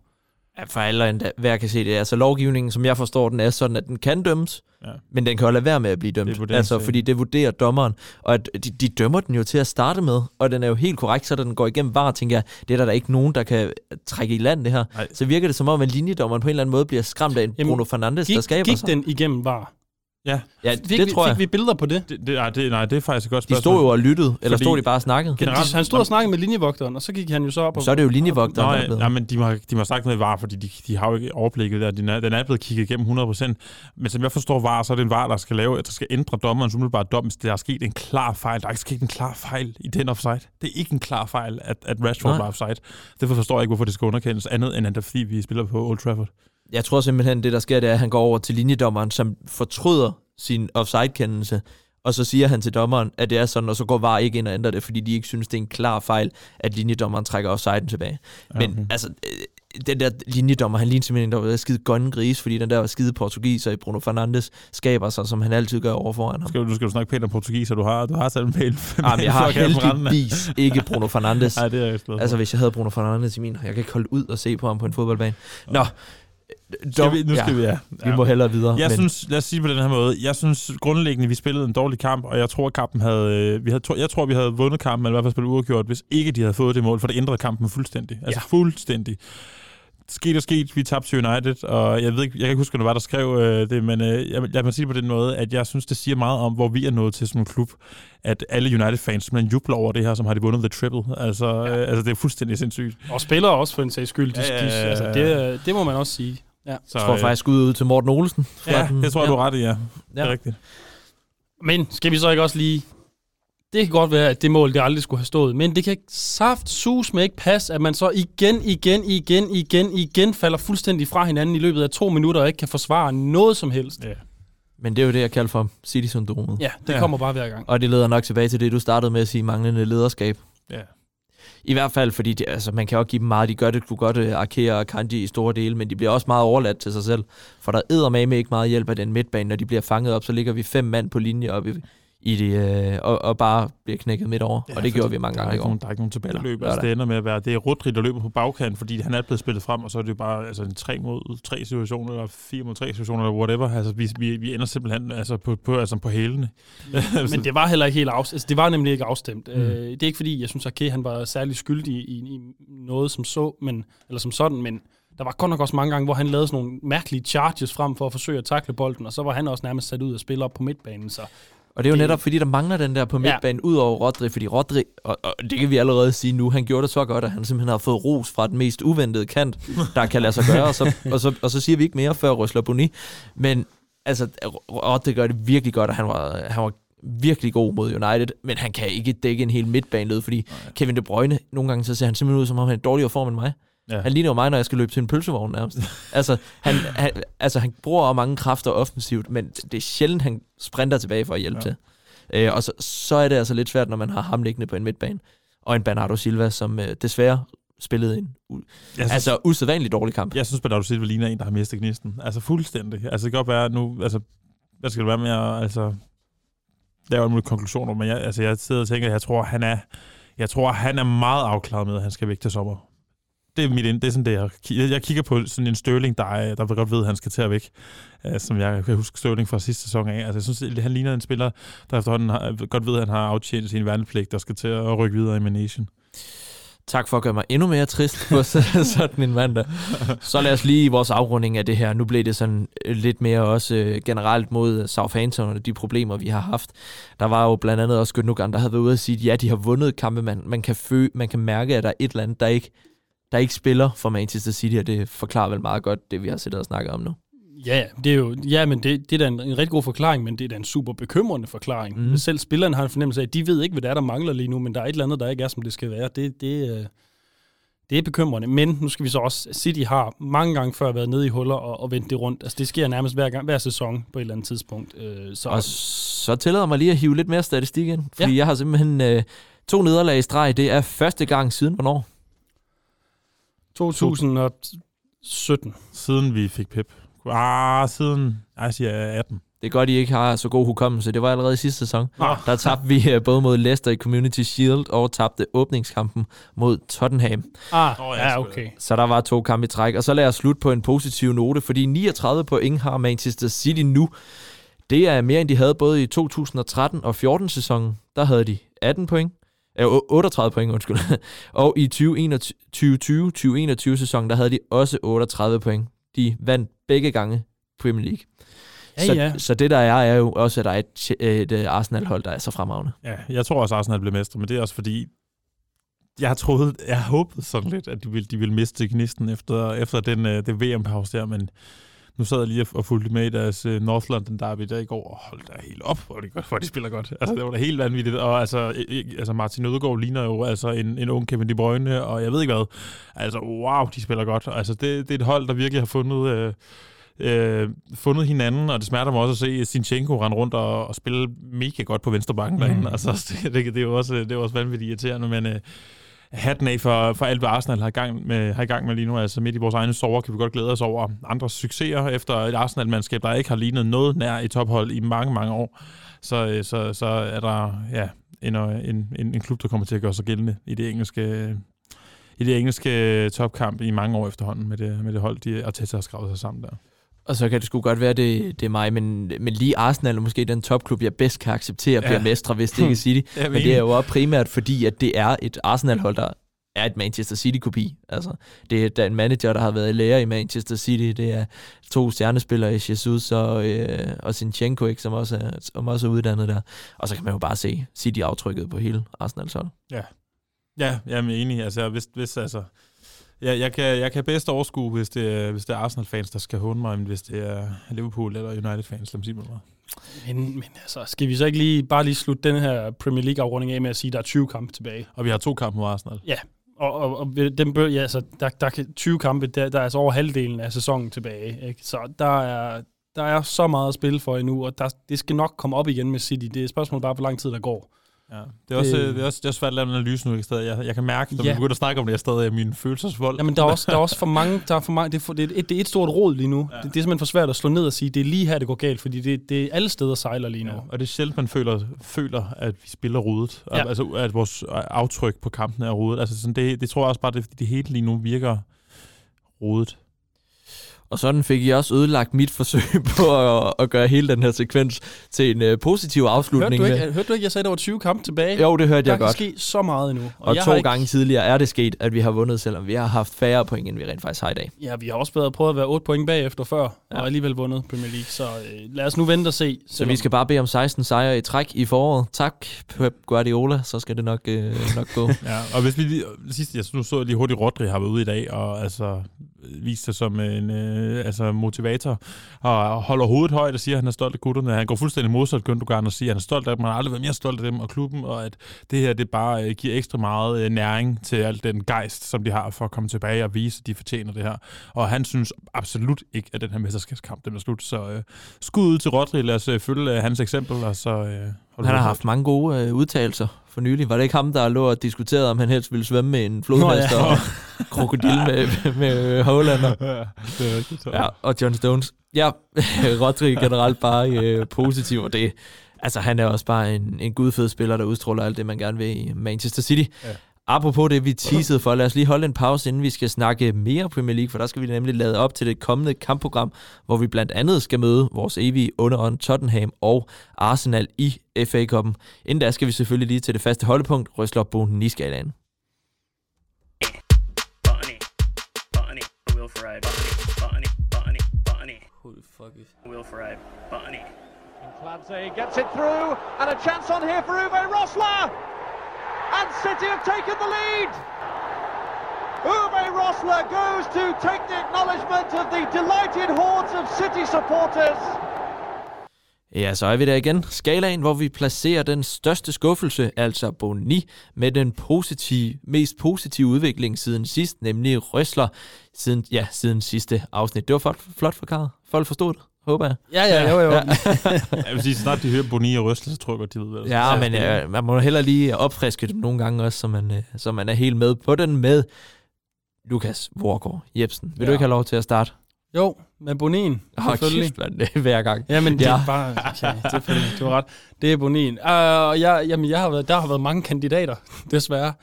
Ja, for alle endda, hvad jeg kan se det. Altså lovgivningen, som jeg forstår den, er sådan, at den kan dømmes, Ja. men den kan jo lade være med at blive Det dømt. vurderingssag. Altså, fordi det vurderer dommeren. Og at de, de dømmer den jo til at starte med, og den er jo helt korrekt, så den går igennem var, tænker jeg, det er der, der ikke nogen, der kan trække i land det her. Nej. Så virker det som om, at linjedommeren på en eller anden måde bliver skræmt af en Jamen, Bruno Fernandes, der Gik, skaber gik sig. den igennem var? Ja, Ja, Fik, det tror jeg. Fik vi billeder på det? det, det, nej, det, nej, det er faktisk et godt De spørgsmål. stod jo og lyttede, eller Fordi- stod de bare og snakkede? Generelt- Han stod og snakkede med linjevogteren, og så gik han jo så op og... Så er det jo linjevogteren, der er Nej, blevet. nej, men de må, de må have sagt noget i VAR, fordi de, de har jo ikke overblikket der. Den er, den er blevet kigget igennem 100%. Men som jeg forstår VAR, så er det en VAR, der skal lave, at der skal ændre dommerens umiddelbare dom, hvis der er sket en klar fejl. Der er ikke sket en klar fejl i den offside. Det er ikke en klar fejl, at, at Rashford Nej. var offside. Derfor forstår jeg ikke, hvorfor det skal underkendes andet, end at det er fordi, vi spiller på Old Trafford. Jeg tror simpelthen, det der sker, det er, at han går over til linjedommeren, som fortryder sin offside-kendelse, og så siger han til dommeren, at det er sådan, og så går VAR ikke ind og ændrer det, fordi de ikke synes, det er en klar fejl, at linjedommeren trækker offsiden tilbage. Men okay. altså, øh, den der linjedommer, han ligner simpelthen, der var skide grønne gris, fordi den der skide portugiser i Bruno Fernandes skaber sig, som han altid gør over foran ham. Skal, du- skal du snakke pænt om portugis, og du har, du har sat en pæl. Jamen, jeg har heldigvis ikke Bruno Fernandes. <laughs> Nej, det er jeg. Altså, hvis jeg havde Bruno Fernandes i min, jeg kan ikke holde ud og se på ham på en fodboldbane. Nå, skal vi, nu skal ja, vi, ja. vi må hellere videre. Jeg men- synes, lad os sige på den her måde, jeg synes grundlæggende, vi spillede en dårlig kamp, og jeg tror, kampen havde, øh, vi havde, jeg tror, vi havde vundet kampen, eller i hvert fald spillet uafgjort, hvis ikke de havde fået det mål, for det ændrede kampen fuldstændig. Altså Ja. fuldstændig. Sket og sket, vi tabte til United, og jeg ved ikke, jeg kan ikke huske, hvad var, der skrev øh, det, men øh, jeg, jeg må sige det på den måde, at jeg synes, det siger meget om, hvor vi er nået til som en klub, at alle United-fans simpelthen jubler over det her, som har de vundet The Triple. Altså, ja. øh, altså det er fuldstændig sindssygt. Og spillere også for en sags skyld. De, Ja, ja, de, ja, ja. altså, det, det må man også sige. Ja. Så, Jeg tror øh, faktisk ud til Morten Olsen. Ja, den- det tror jeg, ja. du er ret i, ja. Det er Ja. rigtigt. Men skal vi så ikke også lige... Det kan godt være, at det mål, det aldrig skulle have stået. Men det kan saft sus med ikke passe, at man så igen, igen, igen, igen, igen falder fuldstændig fra hinanden i løbet af to minutter og ikke kan forsvare noget som helst. Ja. Men det er jo det, jeg kalder for City-syndromet. Ja, det Ja. kommer bare hver gang. Og det leder nok tilbage til det, du startede med at sige, manglende lederskab. Ja. I hvert fald, fordi det, altså, man kan også give dem meget. De gør det kunne godt uh, Arkea og Kanji i store dele, men de bliver også meget overladt til sig selv. For der er med ikke meget hjælp af den midtbane. Når de bliver fanget op, så ligger vi fem mand på linje op i, i det, øh, og, og bare bliver knækket midt over. Ja, og det gjorde vi mange gange i ikke går. nogen, Der er ikke nogen tilbageløb. Eller Altså, det ender med at være, det er Rodri, der løber på bagkant, fordi han er blevet spillet frem, og så er det jo bare altså, en 3 mod 3 situation, eller 4 mod 3 situation, eller whatever. Altså, vi, vi, vi ender simpelthen altså, på, på, altså, på hælene. <laughs> Men det var heller ikke helt afstemt. Altså, det var nemlig ikke afstemt. Mm. Øh, det er ikke fordi, jeg synes, at Ake, han var særlig skyldig i, i noget som så, men, eller som sådan, men der var godt nok også mange gange, hvor han lavede sådan nogle mærkelige charges frem for at forsøge at takle bolden, og så var han også nærmest sat ud og spille op på midtbanen. Så Og det er jo Det- netop, fordi der mangler den der på Ja. midtbanen, ud over Rodri, fordi Rodri, og, og det kan vi allerede sige nu, han gjorde det så godt, at han simpelthen har fået ros fra den mest uventede kant, der kan lade sig gøre, og så, <laughs> og så, og så siger vi ikke mere før Røsler Boni. Men altså, Rodri gør det virkelig godt, og han var, han var virkelig god mod United, men han kan ikke dække en hel midtbaneled, fordi Nej. Kevin De Bruyne, nogle gange så ser han simpelthen ud, som om han er dårligere form end mig. Ja. Han ligner jo mig, når jeg skal løbe til en pølsevogn nærmest. <laughs> altså, han, han, altså, han bruger også mange kræfter offensivt, men det er sjældent, han sprinter tilbage for at hjælpe Ja. til. Øh, og så, så er det altså lidt svært, når man har ham liggende på en midtbane. Og en Bernardo Silva, som øh, desværre spillede en u- synes, altså, usædvanlig dårlig kamp. jeg synes, Bernardo Silva ligner en, der har mistet gnisten. Altså fuldstændig. Altså det kan godt være nu, altså, hvad skal det være med at, altså, lave mulige konklusioner, men jeg, altså, jeg sidder og tænker, at jeg tror, han er, jeg tror, han er meget afklaret med, at han skal væk til sommer. Det er mit det er sådan det, jeg, jeg kigger på sådan en Sterling, der, der der godt ved, at han skal til at væk. Uh, som jeg kan huske Sterling fra sidste sæson af. Altså, jeg synes, han ligner en spiller, der efterhånden har, øh, godt ved, at han har aftjent sin værnepligt, der skal til at rykke videre i Manation. Tak for at gøre mig endnu mere trist på <laughs> sådan en mandag. Så lad os lige i vores afrunding af det her. Nu blev det sådan lidt mere også øh, generelt mod Southampton og de problemer, vi har haft. Der var jo blandt andet også Gündogan, der havde været ude at sige, at ja, de har vundet kampe. Man, man, kan, fø, man kan mærke, at der er et eller andet, der ikke, der ikke spiller for Manchester City, og det forklarer vel meget godt det, vi har siddet og snakket om nu. ja, det er jo, ja, men det, det er da en, en rigtig god forklaring, men det er da en super bekymrende forklaring. Mm. Mm. Selv spilleren har en fornemmelse af, at de ved ikke, hvad det er, der mangler lige nu, men der er et eller andet, der ikke er, som det skal være. Det, det, øh, det er bekymrende, men nu skal vi så også, City har mange gange før været nede i huller og, og vendt det rundt. Altså det sker nærmest hver, gang, hver sæson på et eller andet tidspunkt. Øh, så Og så tillader jeg mig lige at hive lidt mere statistik ind, fordi Ja. jeg har simpelthen øh, to nederlag i streg. Det er første gang siden hvornår? 2017. Siden vi fik Pep. Ah, siden, ej, jeg siger 18. Det er godt, I ikke har så god hukommelse. Det var allerede i sidste sæson. Nå. Der tabte vi øh, både mod Leicester i Community Shield og tabte åbningskampen mod Tottenham. Ah, Nå, ja, okay. Så der var to kampe i træk. Og så lad os slutte på en positiv note, fordi 39 point har Manchester City nu. Det er mere, end de havde både i 2013 og 14 sæsonen. Der havde de 18 point. Øh, o- 38 point, undskyld. <laughs> og i 2020-2021 sæsonen, der havde de også 38 point. De vandt begge gange Premier League. Ja, så, ja. så det der er, er jo også, at der er et, Ch- et, et Arsenal-hold, der er så fremragende. Ja, jeg tror også, at Arsenal bliver mestre, men det er også fordi, jeg troede, jeg håbede sådan lidt, at de ville, de ville miste gnisten efter, efter den, øh, det VM-pause der, men nu sad jeg lige og fulgte med i deres øh, North London derby der i går, og hold da helt op, hvor de, hvor de spiller godt. Altså, det var da helt vanvittigt, og altså, altså Martin Ødegaard ligner jo altså en, en ung Kevin De Bruyne, og jeg ved ikke hvad. Altså, wow, de spiller godt. Altså, det, det er et hold, der virkelig har fundet... Øh, øh, fundet hinanden, og det smerter mig også at se Sinchenko rende rundt og, og spille mega godt på venstre bakken derinde. Mm. Altså, <laughs> det, det, det, er jo også, det er også vanvittigt irriterende, men øh, hatten af for, for alt, hvad Arsenal har i, gang med, har i gang med lige nu. Altså midt i vores egne sover kan vi godt glæde os over andres succeser efter et Arsenal-mandskab, der ikke har lignet noget nær i tophold i mange, mange år. Så, øh, så, så er der ja, en, øh, en, en, en klub, der kommer til at gøre sig gældende i det engelske i det engelske topkamp i mange år efterhånden med det, med det hold, de Arteta har skrevet sig sammen der. Og så kan det sgu godt være, det, det er mig, men, men lige Arsenal er måske den topklub, jeg bedst kan acceptere bliver Ja. mestre, hvis det ikke <laughs> er City. Men det er jo også primært fordi, at det er et Arsenal-hold, der er et Manchester City-kopi. Altså, det er der er en manager, der har været i lære i Manchester City. Det er to stjernespillere i Jesus og, øh, og Sinchenko, ikke, som, også er, som også er uddannet der. Og så kan man jo bare se City-aftrykket på hele Arsenals hold. Ja, jeg er enig. Altså, hvis, hvis, altså, jeg, jeg, kan, jeg kan bedst overskue, hvis det, hvis det er Arsenal-fans, der skal håne mig, men hvis det er Liverpool eller United-fans, lad mig sige mig. Men, men altså, skal vi så ikke lige, bare lige slutte den her Premier League-afrunding af med at sige, at der er 20 kampe tilbage? Og vi har to kampe mod Arsenal. Og, og, og dem bør, ja, altså, der, der kan 20 kampe, der, der er altså over halvdelen af sæsonen tilbage. Ikke? Så der er, der er så meget at spille for endnu, og der, det skal nok komme op igen med City. Det er et spørgsmål bare, hvor lang tid der går. Ja. Det, er også, Det- det, er også, det er også svært at lave en analyse nu. Jeg, stadig, jeg, jeg kan mærke, når Ja. vi begynder at snakke om det, jeg stadig er min følelsesvold. Jamen, der er også, der er også for mange, der er for mange, det er, for, det, er et, det er et stort råd lige nu. Ja. Det, det, er simpelthen for svært at slå ned og sige, det er lige her, det går galt, fordi det, det er alle steder sejler lige nu. Ja, og det er sjældent, man føler, føler at vi spiller rodet. Ja. Ja. Altså, at vores aftryk på kampen er rodet. Altså, sådan, det, det tror jeg også bare, det, det hele lige nu virker rodet. Og sådan fik I også ødelagt mit forsøg <laughs> på at, at gøre hele den her sekvens til en uh, positiv Hørte, afslutning. du med- ikke, hørte du ikke, jeg sagde, der var 20 kampe tilbage? Jo, det hørte der jeg kan godt. ske så meget endnu. Og jeg to ikke- gange tidligere er det sket, at vi har vundet, selvom vi har haft færre point, end vi rent faktisk har i dag. Ja, vi har også været prøvet at være 8 point bagefter før, ja. Og alligevel vundet Premier League. Så øh, lad os nu vente og se. Så vi skal bare bede om 16 sejre i træk i foråret. Tak, Pep Guardiola, så skal det nok, øh, nok gå. <laughs> Ja, og hvis vi lige, sidst, jeg nu så jeg lige hurtigt, Rodri har været ude i dag, og altså vist sig som en øh, altså motivator, og holder hovedet højt og siger, at han er stolt af gutterne. Han går fuldstændig modsat Gündogan og siger, at han er stolt af dem, han har aldrig været mere stolt af dem og klubben, og at det her, det bare øh, giver ekstra meget øh, næring til al den gejst, som de har for at komme tilbage og vise, at de fortjener det her. Og han synes absolut ikke, at den her mesterskabskamp, den er slut. Så øh, skud ud til Rodri, lad os øh, følge øh, hans eksempel, og så... Øh, Han har haft mange gode øh, udtalelser for nylig. Var det ikke ham, der lå og diskuterede, om han helst ville svømme med en flodhest Nå, ja. og krokodil med, med højt. Ja, det er rigtigt. Ja, og John Stones. Ja, <laughs> Rodri er generelt bare øh, positiv, og det, altså han er også bare en, en gudfed spiller, der udstråler alt det, man gerne vil i Manchester City. Ja. Apropos det, vi teasede for, lad os lige holde en pause, inden vi skal snakke mere Premier League, for der skal vi nemlig lade op til det kommende kampprogram, hvor vi blandt andet skal møde vores evige underånd Tottenham og Arsenal i FA-koppen. Inden da skal vi selvfølgelig lige til det faste holdepunkt, Røsler i skalaen. Botany, Botany, Will Ferrari, Botany, Botany, Botany, Who the fuck is... Will Ferrari, Botany. Clancy gets it through, and a chance on here for Uwe Rosler! And City have taken the lead! Uwe Rosler goes to take the acknowledgement of the delighted hordes of City supporters. Ja, så er vi der igen. Skalaen, hvor vi placerer den største skuffelse, altså Boni, med den positive, mest positive udvikling siden sidst, nemlig Røsler, siden, ja, siden sidste afsnit. Det var flot, flot forklaret. Folk forstod det, håber jeg. Ja, ja, jo, jo. Ja. <laughs> Jeg vil sige, så snart de hører Boni og Røsler, så tror jeg godt, de ved, der Ja, skal men ske. øh, man må heller lige opfriske dem nogle gange også, så man, øh, så man er helt med på den med Lukas Vorgård Jebsen. Vil ja. du Ja. ikke have lov til at starte? Jo, med Bonin, Åh, selvfølgelig. kæft, mand, det er hver gang. Ja, men det Ja. er bare... Okay, selvfølgelig, du har ret. Det er Bonin. Uh, og jeg, jamen, jeg har været, der har været mange kandidater, desværre,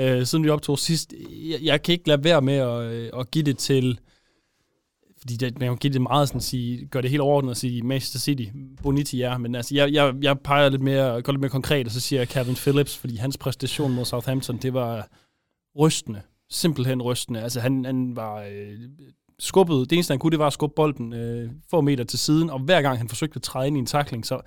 uh, siden vi optog sidst. Jeg, jeg kan ikke lade være med at, at give det til... Fordi det, man kan give det meget sådan at sige, gør det helt overordnet at sige Manchester City, Boniti ja, men altså jeg, jeg, jeg peger lidt mere, går lidt mere konkret, og så siger jeg Calvin Phillips, fordi hans præstation mod Southampton, det var rystende. Simpelthen rystende. Altså han, han var øh, skubbet, det eneste han kunne, det var at skubbe bolden øh, få meter til siden, og hver gang han forsøgte at træde ind i en takling, så,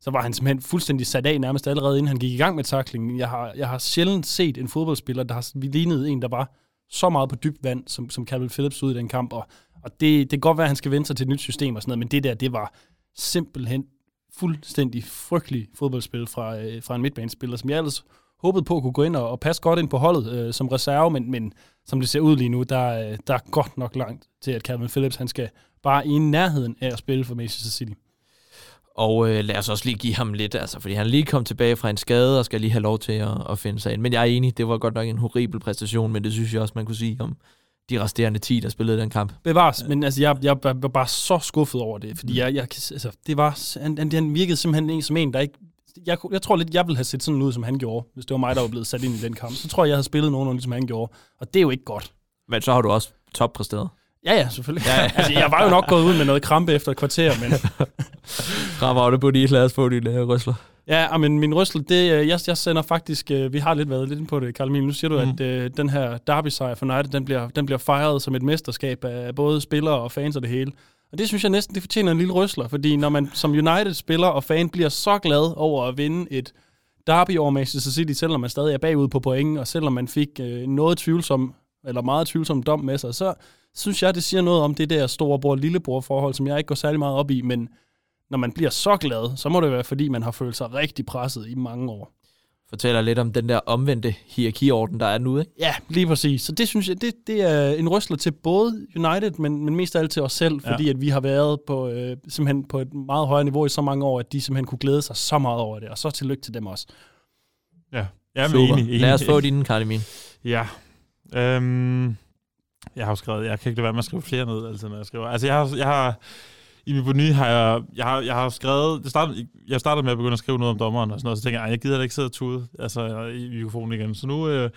så var han simpelthen fuldstændig sat af nærmest allerede inden han gik i gang med taklingen. Jeg har, jeg har sjældent set en fodboldspiller, der har lignet en, der var så meget på dybt vand, som, som Calvin Phillips ud i den kamp, og, og det, det kan godt være, at han skal vente sig til et nyt system og sådan noget, men det der, det var simpelthen fuldstændig frygtelig fodboldspil fra, øh, fra en midtbanespiller, som jeg ellers håbede på at kunne gå ind og, og passe godt ind på holdet øh, som reserve, men, men som det ser ud lige nu, der, øh, der er godt nok langt til, at Calvin Phillips han skal bare i nærheden af at spille for Manchester City. Og øh, lad os også lige give ham lidt, altså, fordi han lige kom tilbage fra en skade og skal lige have lov til at, at finde sig ind. Men jeg er enig, det var godt nok en horribel præstation, men det synes jeg også, man kunne sige om de resterende 10, der spillede den kamp. Bevares, men altså, jeg, jeg var bare så skuffet over det, fordi jeg, jeg, altså, det var, han, han- han virkede simpelthen en, som en, der ikke jeg, jeg tror lidt, jeg ville have set sådan ud, som han gjorde, hvis det var mig, der var blevet sat ind i den kamp. Så tror jeg, jeg havde spillet nogenlunde, ligesom han gjorde. Og det er jo ikke godt. Men så har du også toppræsteret. Ja, ja, selvfølgelig. Ja, ja. <laughs> altså, jeg var jo nok gået ud med noget krampe efter et kvarter, men <laughs> Fremragende på de, lad os få dine øh, rysler. Ja, men min rystel, det, øh, jeg, jeg sender faktisk, øh, vi har lidt været lidt inde på det, Karl Emil. Nu siger du, mm. at øh, den her derby-sejr for United, den bliver, den bliver fejret som et mesterskab af både spillere og fans og det hele. Og det synes jeg næsten, det fortjener en lille rysler, fordi når man som United-spiller og fan bliver så glad over at vinde et derby over Manchester City, selvom man stadig er bagud på point, og selvom man fik øh, noget tvivlsom, eller meget tvivlsom dom med sig, så synes jeg, det siger noget om det der storebror-lillebror-forhold, som jeg ikke går særlig meget op i, men når man bliver så glad, så må det være, fordi man har følt sig rigtig presset i mange år. Fortæller lidt om den der omvendte hierarkiorden, der er nu, ikke? Ja, lige præcis. Så det synes jeg, det, det er en rystler til både United, men, men mest af alt til os selv, Ja. fordi at vi har været på, øh, simpelthen på et meget højere niveau i så mange år, at de simpelthen kunne glæde sig så meget over det, og så tillykke til dem også. Ja, jeg er Super. enig, enig. Lad os få dine, Karl Emil. Ja. Øhm, jeg har jo skrevet, jeg kan ikke lade være med at skrive flere ned, altså, når jeg skriver. Altså, jeg har, jeg har i min bony har jeg, jeg har, jeg har skrevet, det startede, jeg startede med at begynde at skrive noget om dommeren og sådan noget, så tænker jeg, "Ej, jeg gider da ikke sidde og tude altså, i mikrofonen igen. Så nu, øh,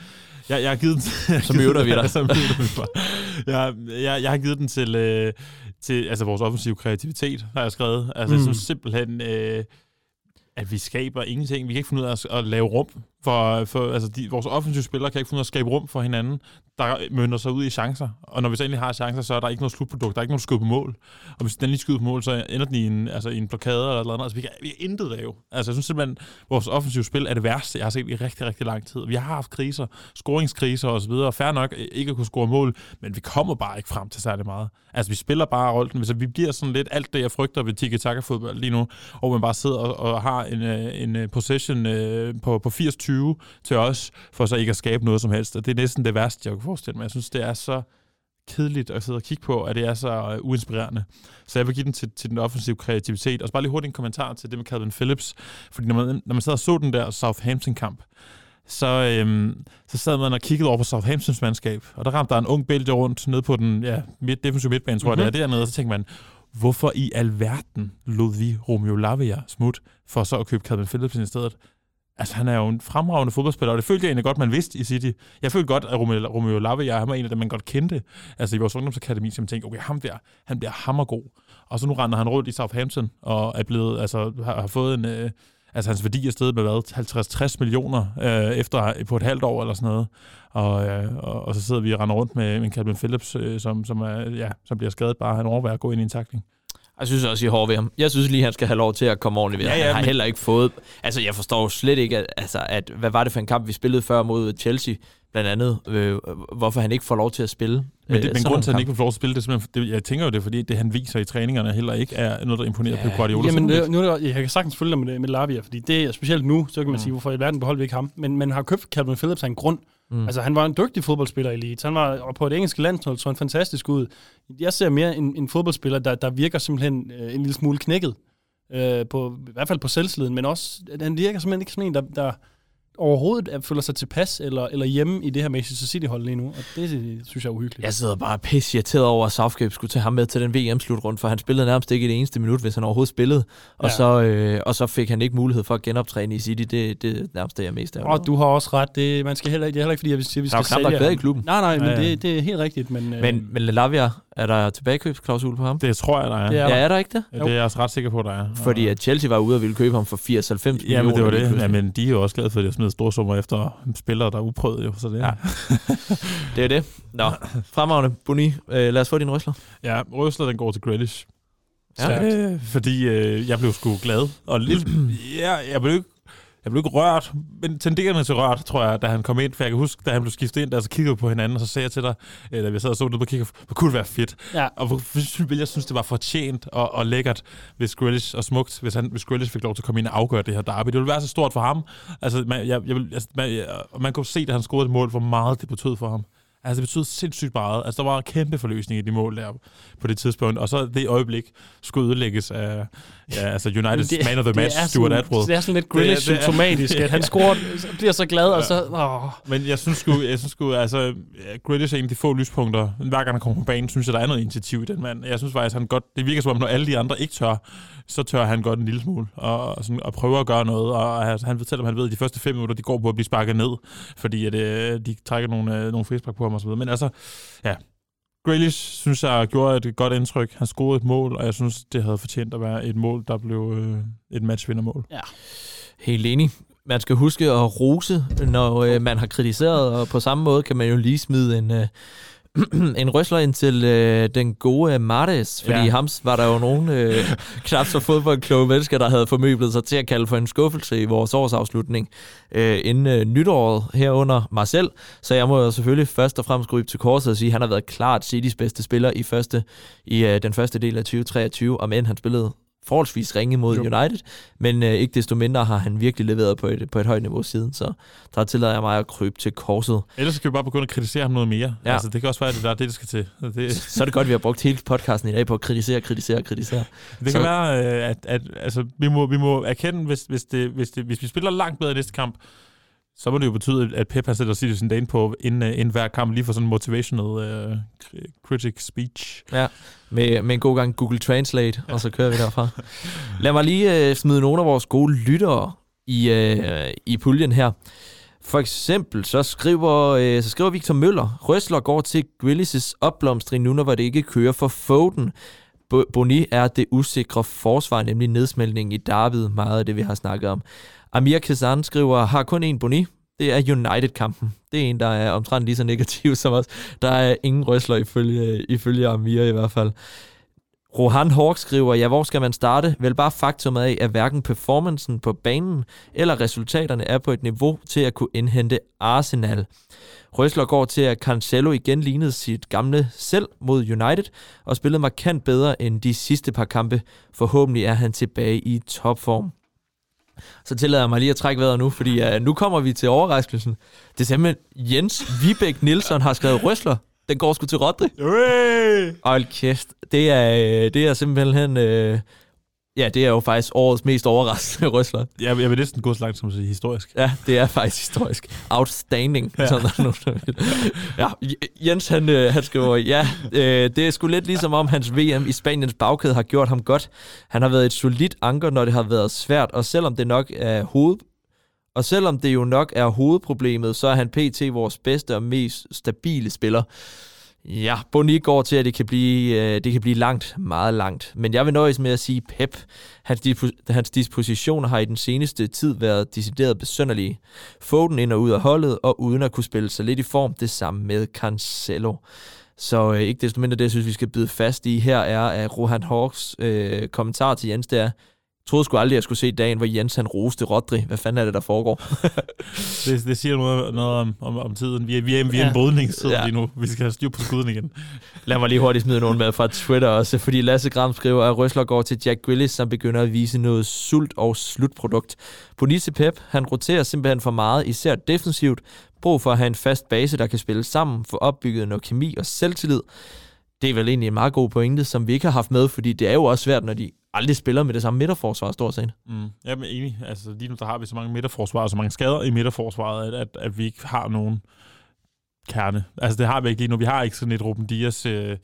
jeg, jeg har givet den... <laughs> Så muter vi dig. <laughs> så muter vi jeg, jeg, jeg har givet den til, øh, til altså, vores offensive kreativitet, har jeg skrevet. Altså, mm. jeg synes simpelthen, øh, at vi skaber ingenting. Vi kan ikke finde ud af at, at lave rum for, for altså de, vores offensive spillere kan ikke finde at skabe rum for hinanden, der mønter sig ud i chancer. Og når vi så endelig har chancer, så er der ikke noget slutprodukt, der er ikke noget skud på mål. Og hvis den lige skyder på mål, så ender den i en, altså, i en blokade eller noget andet. Altså, vi kan, vi kan intet lave. Altså, jeg synes simpelthen, at vores offensive spil er det værste, jeg har set i rigtig, rigtig lang tid. Vi har haft kriser, scoringskriser osv., og færre nok ikke at kunne score mål, men vi kommer bare ikke frem til særlig meget. Altså, vi spiller bare rollen. Hvis vi bliver sådan lidt alt det, jeg frygter ved tiki-taka-fodbold lige nu, hvor man bare sidder og, og har en, øh, en øh, possession øh, på, på 80-20 til os, for så ikke at skabe noget som helst. Og det er næsten det værste, jeg kan forestille mig. Jeg synes, det er så kedeligt at sidde og kigge på, at det er så øh, uinspirerende. Så jeg vil give den til, til den offensive kreativitet. Og så bare lige hurtigt en kommentar til det med Calvin Phillips. Fordi når man, når man sad og så den der Southampton-kamp, så, øhm, så sad man og kiggede over på Southamptons mandskab, og der ramte der en ung bælge rundt nede på den ja, midt, defensive midtbane, tror mm-hmm. jeg det er, dernede, og så tænkte man, hvorfor i alverden lod vi Romeo Lavia smut, for så at købe Calvin Phillips i stedet? Altså, han er jo en fremragende fodboldspiller, og det følte jeg egentlig godt, man vidste i City. Jeg følte godt, at Romeo, Romeo Lave, han var en af dem, man godt kendte. Altså i vores ungdomsakademi, som tænkte, okay, ham der, han bliver hammergod. Og så nu render han rundt i Southampton, og er blevet, altså, har, har fået en, øh, altså hans værdi er steget med hvad, 50-60 millioner øh, efter øh, på et halvt år eller sådan noget. Og, øh, og, og så sidder vi og render rundt med en Calvin Phillips, øh, som, som, er, ja, som bliver skadet bare. Han overvejer at gå ind i en takling. Jeg synes også, I er hård ved ham. Jeg synes lige, han skal have lov til at komme ordentligt ved. Ja, Ja, han har men- heller ikke fået... Altså, jeg forstår jo slet ikke, at, altså, at, hvad var det for en kamp, vi spillede før mod Chelsea, blandt andet, øh, hvorfor han ikke får lov til at spille. Men, det, øh, men grunden til, at han ikke får lov til at spille, det er simpelthen, det, jeg tænker jo det, er, fordi det, han viser i træningerne, heller ikke er noget, der imponerer Ja. på Guardiola. Jamen, det, nu er det, jeg kan sagtens følge dig med, med Lavia, fordi det er specielt nu, så kan man Mm. sige, hvorfor i verden beholder vi ikke ham. Men man har købt Calvin Phillips af en grund. Mm. Altså, han var en dygtig fodboldspiller i Leeds. Han var og på et engelsk landshold, så han fantastisk ud. Jeg ser mere en, en fodboldspiller, der, der virker simpelthen øh, en lille smule knækket. Øh, på, I hvert fald på selvsliden, men også, han virker simpelthen ikke som en, der, der, overhovedet er- føler sig tilpas eller, eller hjemme i det her Manchester City-hold lige nu. Og det synes jeg er uhyggeligt. Jeg sidder bare pisse irriteret over, at Southgate skulle tage ham med til den VM-slutrunde, for han spillede nærmest ikke det eneste minut, hvis han overhovedet spillede. Og, Ja. så, øh, og så fik han ikke mulighed for at genoptræne i City. Det, det er nærmest det, jeg er mest af. Og du har også ret. Det, man skal heller, ikke- det er heller ikke, fordi jeg vil sige, at vi Der er skal jo knap sælge været ham. i klubben. Nej, nej, men Ja, ja. det, det er helt rigtigt. Men, øh, Men, men Lavia, er der tilbagekøbsklausul på ham? Det tror jeg, der er. Det er Ja, er der ikke det? Ja, det er jeg også ret sikker på, der er. Fordi at Chelsea var ude og ville købe ham for 80-90 Ja, men det var millioner det. Ja, men de er jo også glade for, at de har smidt store summer efter spillere, der er uprøvet. Jo, så det, Ja. Det er det. Nå, fremragende. Boni, øh, lad os få din røsler. ja, Røsler, den går til Grealish. Ja. Øh, fordi øh, jeg blev sgu glad. Og lidt, <clears throat> ja, jeg blev ikke jeg blev ikke rørt, men tenderende til rørt, tror jeg, da han kom ind. For jeg kan huske, da han blev skiftet ind, der så kiggede på hinanden, og så sagde jeg til dig, øh, da vi sad og så det på kigger, hvor kunne det være fedt. Ja. Og hvor hvor- jeg synes, det var fortjent og, og lækkert, hvis Grealish, og smukt, hvis, han, hvis Grealish fik lov til at komme ind og afgøre det her derby. Det ville være så stort for ham. Altså, man, jeg, jeg, altså, man, jeg, man kunne se, da han scorede et mål, hvor meget det betød for ham. Altså, det betød sindssygt meget. Altså, der var en kæmpe forløsning i de mål der på det tidspunkt. Og så det øjeblik skulle ødelægges af ja, altså Uniteds man of the match, er Stuart sådan, Atwood. Det er sådan lidt Det er- Grealish det er- symptomatisk, at han <laughs> scorer, bliver så glad, og så... Åh. Men jeg synes sgu, jeg synes sgu altså, ja, Grealish er en af de få lyspunkter. Hver gang han kommer på banen, synes jeg, der er noget initiativ i den mand. Jeg synes faktisk, han godt, det virker som om, når alle de andre ikke tør, så tør han godt en lille smule, og, sådan, og prøver at gøre noget. Og han, han selvom han ved, at de første fem minutter, de går på at blive sparket ned, fordi at, øh, de trækker nogle, øh, nogle frispark på ham og så videre. Men altså, ja, Grealish synes jeg gjorde et godt indtryk. Han scorede et mål, og jeg synes, det havde fortjent at være et mål, der blev øh, et matchvindermål. Ja, Helt enig. Man skal huske at rose, når øh, man har kritiseret, og på samme måde kan man jo lige smide en, øh, <clears throat> en røsler ind til øh, den gode Martes, fordi Ja. ham var der jo nogen øh, <laughs> knap så fodboldkloge mennesker, der havde formøblet sig til at kalde for en skuffelse i vores årsafslutning øh, inden øh, nytåret herunder mig selv. Så jeg må jo selvfølgelig først og fremmest krybe til korset og sige, at han har været klart Citys bedste spiller i, første, i øh, den første del af 2023, om end han spillede forholdsvis ringe mod Jo. United, men øh, ikke desto mindre har han virkelig leveret på et, på et højt niveau siden, så der tillader jeg mig at krybe til korset. Ellers skal vi bare begynde at kritisere ham noget mere. Ja. Altså, det kan også være, at det er det, det skal til. Det, Så er det godt, at vi har brugt hele podcasten i dag på at kritisere, kritisere, kritisere. Det Så- kan være, øh, at, at altså, vi, må, vi må erkende, hvis, hvis, det, hvis, det, hvis vi spiller langt bedre i næste kamp, så må det jo betyde, at Pep han sætter Citizen Dane på inden, øh, inden hver kamp, lige for sådan en motivational uh, critic speech. Med, med en god gang Google Translate, og så kører vi derfra. Lad mig lige øh, smide nogle af vores gode lyttere i, øh, i puljen her. For eksempel så skriver, øh, så skriver Victor Møller, Røsler går til Grealish' opblomstring nu, når det ikke kører for Foden. Bo- Boni er det usikre forsvar, nemlig nedsmeltningen i David, meget af det, vi har snakket om. Amir Kazan skriver, har kun en Boni, det er United-kampen. Det er en, der er omtrent lige så negativ <laughs> som os. Der er ingen røsler ifølge, ifølge Amir i hvert fald. Rohan Hawk skriver, ja, hvor skal man starte? Vel bare faktum af, at hverken performancen på banen eller resultaterne er på et niveau til at kunne indhente Arsenal. Røsler går til, at Cancelo igen lignede sit gamle selv mod United og spillede markant bedre end de sidste par kampe. Forhåbentlig er han tilbage i topform. Så tillader jeg mig lige at trække vejret nu, fordi uh, nu kommer vi til overraskelsen. Det er simpelthen Jens Vibæk Nielsen har skrevet Røsler. Den går sgu til Rodri. Hold kæft. Det er, øh, det er simpelthen... Øh, ja, det er jo faktisk årets mest overraskende røsler. Jeg, jeg vil næsten gå så langt som at sige historisk. Ja, det er faktisk historisk. Outstanding. Ja. Sådan, der er nogen, der vil. ja, Jens han, øh, han skriver, ja, øh, det er sgu lidt ligesom om hans VM i Spaniens bagkæde har gjort ham godt. Han har været et solidt anker, når det har været svært, og selvom det nok er hoved, og selvom det jo nok er hovedproblemet, så er han pt. vores bedste og mest stabile spiller. Ja, Boni går til, at det kan, blive, øh, det kan blive langt, meget langt. Men jeg vil nøjes med at sige Pep. Hans, dispo- hans dispositioner har i den seneste tid været decideret besønderlige. Foden ind og ud af holdet, og uden at kunne spille sig lidt i form, det samme med Cancelo. Så øh, ikke desto mindre det, jeg synes, vi skal bide fast i her, er, at Rohan Hawks øh, kommentar til Jens, det er, troede sgu aldrig, at jeg skulle se dagen, hvor Jens han roste Rodri. Hvad fanden er det, der foregår? <laughs> Det, det siger noget, noget om, om, om tiden. Vi er, vi er, vi er Ja. en brydningstid Ja. lige nu. Vi skal have styr på skuden igen. Lad mig lige hurtigt smide nogen med fra Twitter også, fordi Lasse Gram skriver, at Røsler går til Jack Grealish, som begynder at vise noget sult og slutprodukt. Bonice Pep, han roterer simpelthen for meget, især defensivt. Brug for at have en fast base, der kan spille sammen, få opbygget noget kemi og selvtillid. Det er vel egentlig en meget god pointe, som vi ikke har haft med, fordi det er jo også svært, når de aldrig spiller med det samme midterforsvar, stort set. Mm. Jeg er enig. Altså, lige nu der har vi så mange midterforsvar, og så mange skader i midterforsvaret, at, at, at vi ikke har nogen kerne. Altså, det har vi ikke lige nu. Vi har ikke sådan et Ruben Dias, øh,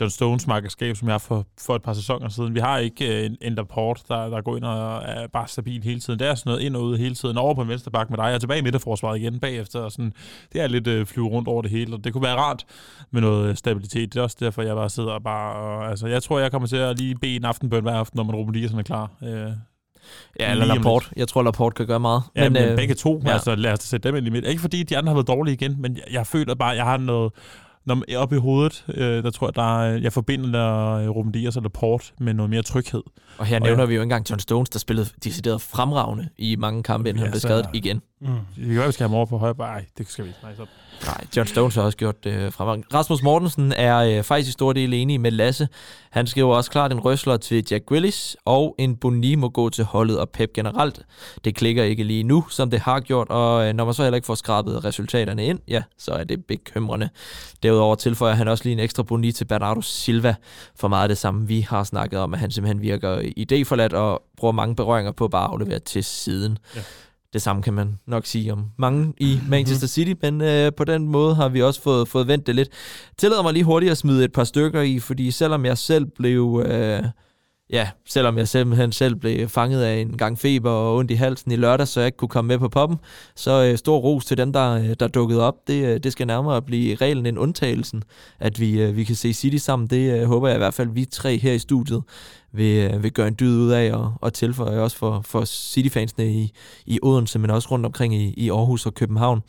John Stones markerskab, som jeg har for, for et par sæsoner siden. Vi har ikke øh, en, en Laporte, der, der går ind og er bare stabil hele tiden. Det er sådan noget ind og ud hele tiden. Over på en venstre bak med dig, og tilbage i midterforsvaret igen bagefter. Og sådan, det er lidt øh, flyve rundt over det hele, og det kunne være rart med noget øh, stabilitet. Det er også derfor, jeg bare sidder og bare... Og, altså, jeg tror, jeg kommer til at lige bede en aftenbøn hver aften, når man Ruben Dias er klar. Øh, Ja, eller Laporte. Jeg tror, Laporte kan gøre meget. Ja, men, men øh, begge to, ja. altså lad os sætte dem ind i midt. Ikke fordi de andre har været dårlige igen, men jeg, jeg føler bare, at jeg har noget... Når jeg oppe i hovedet, øh, der tror jeg, der er, jeg forbinder øh, Ruben Dias og Laporte med noget mere tryghed. Og her Og nævner jeg- vi jo ikke engang John Stones, der spillede decideret fremragende i mange kampe, inden han Ja, blev så- skadet igen. Mm. Det kan være, vi skal have ham over på højre bare. Ej, det skal vi ikke. Nej, så. Nej, John Stones har også gjort det øh, fremragende. Rasmus Mortensen er øh, faktisk i stor del enig med Lasse. Han skriver også klart en røsler til Jack Willis, og en Boni må gå til holdet og Pep generelt. Det klikker ikke lige nu, som det har gjort, og øh, når man så heller ikke får skrabet resultaterne ind, ja, så er det bekymrende. Derudover tilføjer han også lige en ekstra Boni til Bernardo Silva, for meget af det samme vi har snakket om, at han simpelthen virker idéforladt og bruger mange berøringer på bare at aflevere til siden. Ja. Det samme kan man nok sige om mange i Manchester City, men øh, på den måde har vi også fået, fået vendt det lidt. Tillader mig lige hurtigt at smide et par stykker i, fordi selvom jeg selv blev... Øh, ja, selvom jeg simpelthen selv blev fanget af en gang feber og ondt i halsen i lørdag, så jeg ikke kunne komme med på poppen, så øh, stor ros til dem, der, øh, der dukkede op. Det, øh, det skal nærmere blive reglen end undtagelsen, at vi, øh, vi kan se City sammen. Det øh, håber jeg i hvert fald, vi tre her i studiet vil, øh, vil gøre en dyd ud af og, og tilføje også for, for City-fansene i, i Odense, men også rundt omkring i, i Aarhus og København.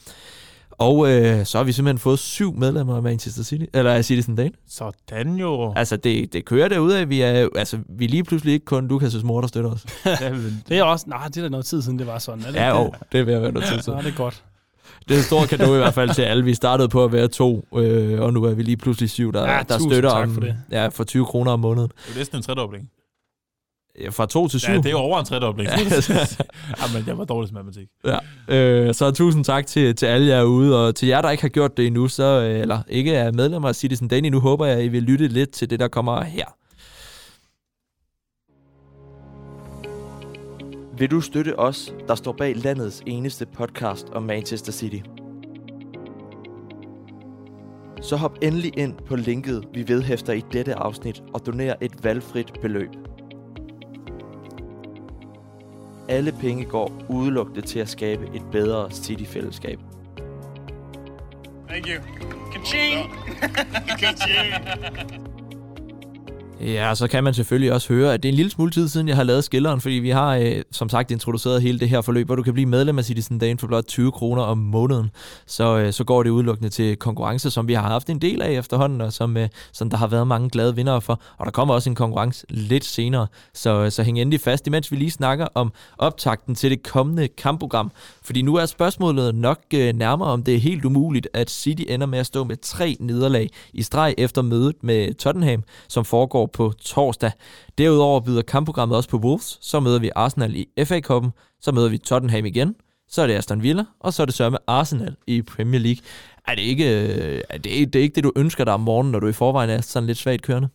Og øh, så har vi simpelthen fået syv medlemmer af Manchester City, eller af Citizen Dane. Sådan jo. Altså, det, det kører derudad. Vi er, altså, vi er lige pludselig ikke kun Lukas' mor, der støtter os. <laughs> Ja, Det er også... Nej, det er da noget tid siden, det var sådan. Er det Ja, jo, det vil jeg være nødt til. det? Så er det godt. Det er en stor kado i hvert fald til alle. Vi startede på at være to, øh, og nu er vi lige pludselig syv, der, Ja, der støtter tak om, for det. Ja, for 20 kroner om måneden. det er næsten en tredobling. Ja, Fra to til syv. Ja, det er over en tredobling. <laughs> Ja. ja, men jeg var dårlig til matematik. Ja. Øh, så tusind tak til, til alle jer ude, og til jer, der ikke har gjort det endnu, så, øh, eller ikke er medlemmer af Citizen Dane endnu, håber jeg, at I vil lytte lidt til det, der kommer her. Vil du støtte os, der står bag landets eneste podcast om Manchester City? Så hop endelig ind på linket, vi vedhæfter i dette afsnit og doner et valgfrit beløb. Alle penge går udelukkende til at skabe et bedre City-fællesskab. Thank you. Ka-ching! Ka-ching! Ja, så kan man selvfølgelig også høre, at det er en lille smule tid siden, jeg har lavet skilleren, fordi vi har øh, som sagt introduceret hele det her forløb, hvor du kan blive medlem af Citizen Dane for blot 20 kroner om måneden. Så, øh, så går det udelukkende til konkurrence, som vi har haft en del af efterhånden, og som, øh, som der har været mange glade vindere for. Og der kommer også en konkurrence lidt senere, så, øh, så hæng endelig fast, imens vi lige snakker om optakten til det kommende kampprogram. Fordi nu er spørgsmålet nok øh, nærmere, om det er helt umuligt, at City ender med at stå med tre nederlag i streg efter mødet med Tottenham, som foregår på torsdag. Derudover byder kampprogrammet også på Wolves, så møder vi Arsenal i FA-koppen, så møder vi Tottenham igen, så er det Aston Villa, og så er det sørme Arsenal i Premier League. Er det ikke, øh, er det, ikke- det er ikke det, du ønsker dig om morgenen, når du i forvejen er sådan lidt svagt kørende?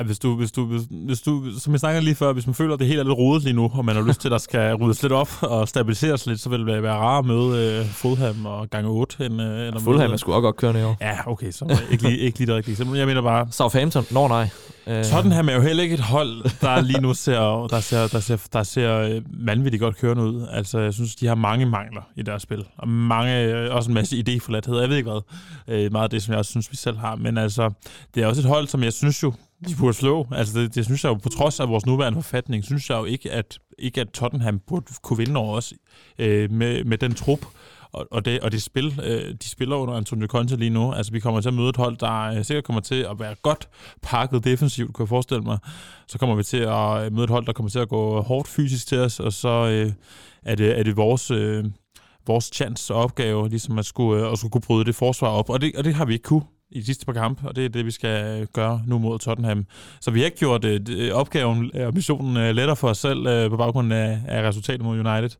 Ej, hvis du, hvis du, hvis, hvis du, som jeg snakkede lige før, hvis man føler, at det hele er lidt rodet lige nu, og man har lyst til, at der skal ryddes lidt op og stabiliseres lidt, så vil det være rart at møde øh, Fulham og gange 8. End, øh, end møde- er sgu også godt kørende i år. Ja, okay, så ikke lige, ikke lige det rigtige. Jeg mener bare, Southampton? Nå nej. Øh. Tottenham er jo heller ikke et hold, der lige nu ser, der ser, der ser, der ser øh, vanvittigt godt kørende ud. Altså, jeg synes, de har mange mangler i deres spil. Og mange, øh, også en masse idéforladthed. Jeg ved ikke hvad. Øh, meget af det, som jeg også synes, vi selv har. Men altså, det er også et hold, som jeg synes jo, de burde slå. Altså, det, det synes jeg jo, på trods af vores nuværende forfatning, synes jeg jo ikke, at, ikke, at Tottenham burde kunne vinde over os øh, med, med den trup. Og, og, det, og det spil, øh, de spiller under Antonio Conte lige nu. Altså, vi kommer til at møde et hold, der øh, sikkert kommer til at være godt pakket defensivt, kunne jeg forestille mig. Så kommer vi til at øh, møde et hold, der kommer til at gå hårdt fysisk til os, og så øh, er, det, er det vores... Øh, vores chance og opgave, ligesom at skulle, øh, at skulle kunne bryde det forsvar op. Og det, og det har vi ikke kunne i de sidste par kampe, og det er det, vi skal gøre nu mod Tottenham. Så vi har ikke gjort øh, øh opgaven øh, og missionen øh, lettere for os selv øh, på baggrund af, af resultatet mod United.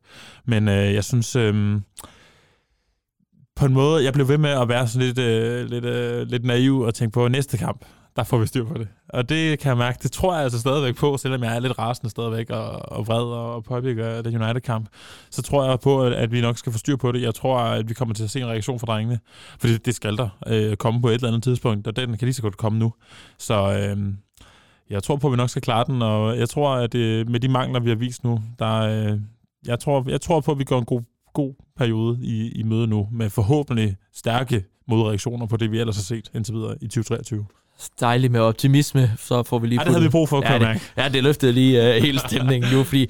Men øh, jeg synes, øh, på en måde, jeg blev ved med at være sådan lidt, øh, lidt, øh, lidt naiv og tænke på, at næste kamp, der får vi styr på det. Og det kan jeg mærke, det tror jeg altså stadigvæk på, selvom jeg er lidt rasende stadigvæk og, og vred og, og påvirker den United-kamp. Så tror jeg på, at, at vi nok skal få styr på det. Jeg tror, at vi kommer til at se en reaktion fra drengene. For det, det skal der øh, komme på et eller andet tidspunkt, og den kan lige så godt komme nu. Så øh, jeg tror på, at vi nok skal klare den, og jeg tror, at øh, med de mangler, vi har vist nu, der, øh, jeg, tror, jeg tror på, at vi går en god, god periode i, i møde nu, med forhåbentlig stærke modreaktioner på det, vi ellers har set indtil videre i 2023. Dejligt med optimisme, så får vi lige... Ja, det havde vi brug for, kan ja, det, ja, det løftede lige uh, hele stemningen nu, fordi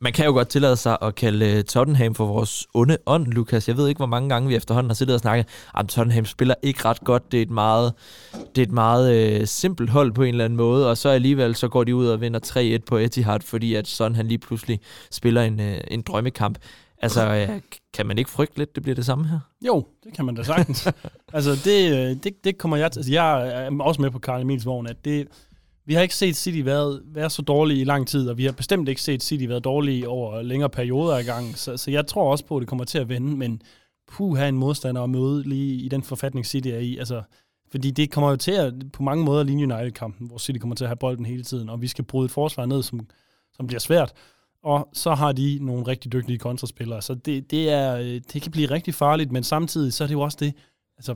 man kan jo godt tillade sig at kalde uh, Tottenham for vores onde ånd, Lukas. Jeg ved ikke, hvor mange gange vi efterhånden har siddet og snakket, at Tottenham spiller ikke ret godt. Det er et meget, det er et meget uh, simpelt hold på en eller anden måde, og så alligevel så går de ud og vinder 3-1 på Etihad, fordi at Son han lige pludselig spiller en, uh, en drømmekamp. Altså, uh, kan man ikke frygte lidt, det bliver det samme her? Jo, det kan man da sagtens. <laughs> altså, det, øh, det, det kommer jeg til. Altså, jeg er også med på Karl Emils vogn, at det, vi har ikke set City være, være så dårlige i lang tid, og vi har bestemt ikke set City være dårlige over længere perioder af gang. Så, så jeg tror også på, at det kommer til at vende, men puh, have en modstander at møde lige i den forfatning, City er i. Altså, fordi det kommer jo til at på mange måder ligne United-kampen, hvor City kommer til at have bolden hele tiden, og vi skal bryde et forsvar ned, som, som bliver svært og så har de nogle rigtig dygtige kontraspillere. Så det, det, er, øh, det kan blive rigtig farligt, men samtidig så er det jo også det, altså,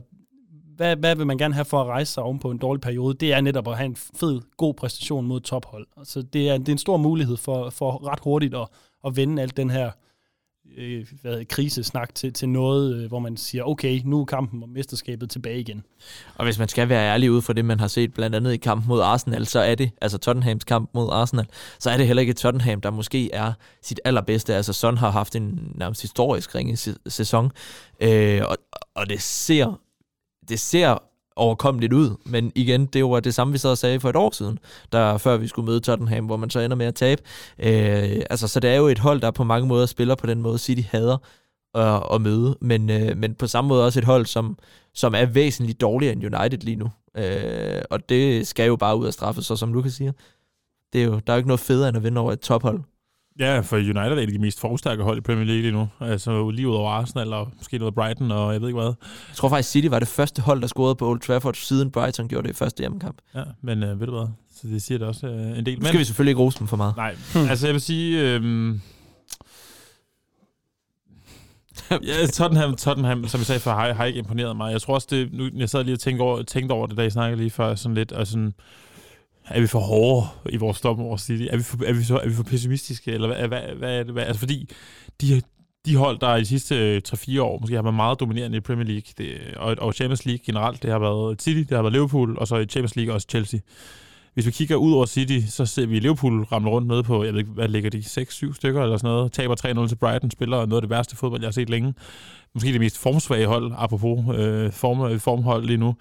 hvad, hvad vil man gerne have for at rejse sig oven på en dårlig periode? Det er netop at have en fed, god præstation mod tophold. Altså, det, er, det er en stor mulighed for, for ret hurtigt at, at vende alt den her øh, hvad, krisesnak til, til noget, øh, hvor man siger, okay, nu er kampen om mesterskabet tilbage igen. Og hvis man skal være ærlig ud fra det, man har set blandt andet i kampen mod Arsenal, så er det, altså Tottenhams kamp mod Arsenal, så er det heller ikke Tottenham, der måske er sit allerbedste. Altså Son har haft en nærmest historisk ringe sæson, øh, og, og det ser det ser overkommeligt ud. Men igen, det var det samme, vi så og sagde for et år siden, der, før vi skulle møde Tottenham, hvor man så ender med at tabe. Øh, altså, så det er jo et hold, der på mange måder spiller på den måde, City hader at, at møde, men, øh, men på samme måde også et hold, som, som er væsentligt dårligere end United lige nu. Øh, og det skal jo bare ud af straffe, så som Lukas siger. Det er jo, der er jo ikke noget federe end at vinde over et tophold. Ja, for United er et af de mest forstærke hold i Premier League lige nu. Altså lige ud over Arsenal og måske noget Brighton og jeg ved ikke hvad. Jeg tror faktisk, City var det første hold, der scorede på Old Trafford, siden Brighton gjorde det i første hjemmekamp. Ja, men øh, ved du hvad? Så det siger det også øh, en del. Nu skal vi selvfølgelig ikke rose dem for meget. Nej, hmm. <laughs> altså jeg vil sige... Øh, <laughs> ja, Tottenham, Tottenham, som jeg sagde før, har, har ikke imponeret mig. Jeg tror også, det, nu, jeg sad lige og tænkte over, tænkte over det, da jeg snakkede lige før, sådan lidt, og sådan, er vi for hårde i vores dom over City? Er vi for, er vi så, er vi for pessimistiske? Eller hvad, hvad, hvad er det? Hvad? Altså fordi de, de hold, der i de sidste øh, 3-4 år måske har været meget dominerende i Premier League, det, og, og Champions League generelt, det har været City, det har været Liverpool, og så i Champions League også Chelsea. Hvis vi kigger ud over City, så ser vi Liverpool ramle rundt nede på, jeg ved ikke, hvad ligger de, 6-7 stykker eller sådan noget. Taber 3-0 til Brighton, spiller noget af det værste fodbold, jeg har set længe. Måske det mest formsvage hold, apropos øh, form, øh, formhold lige nu.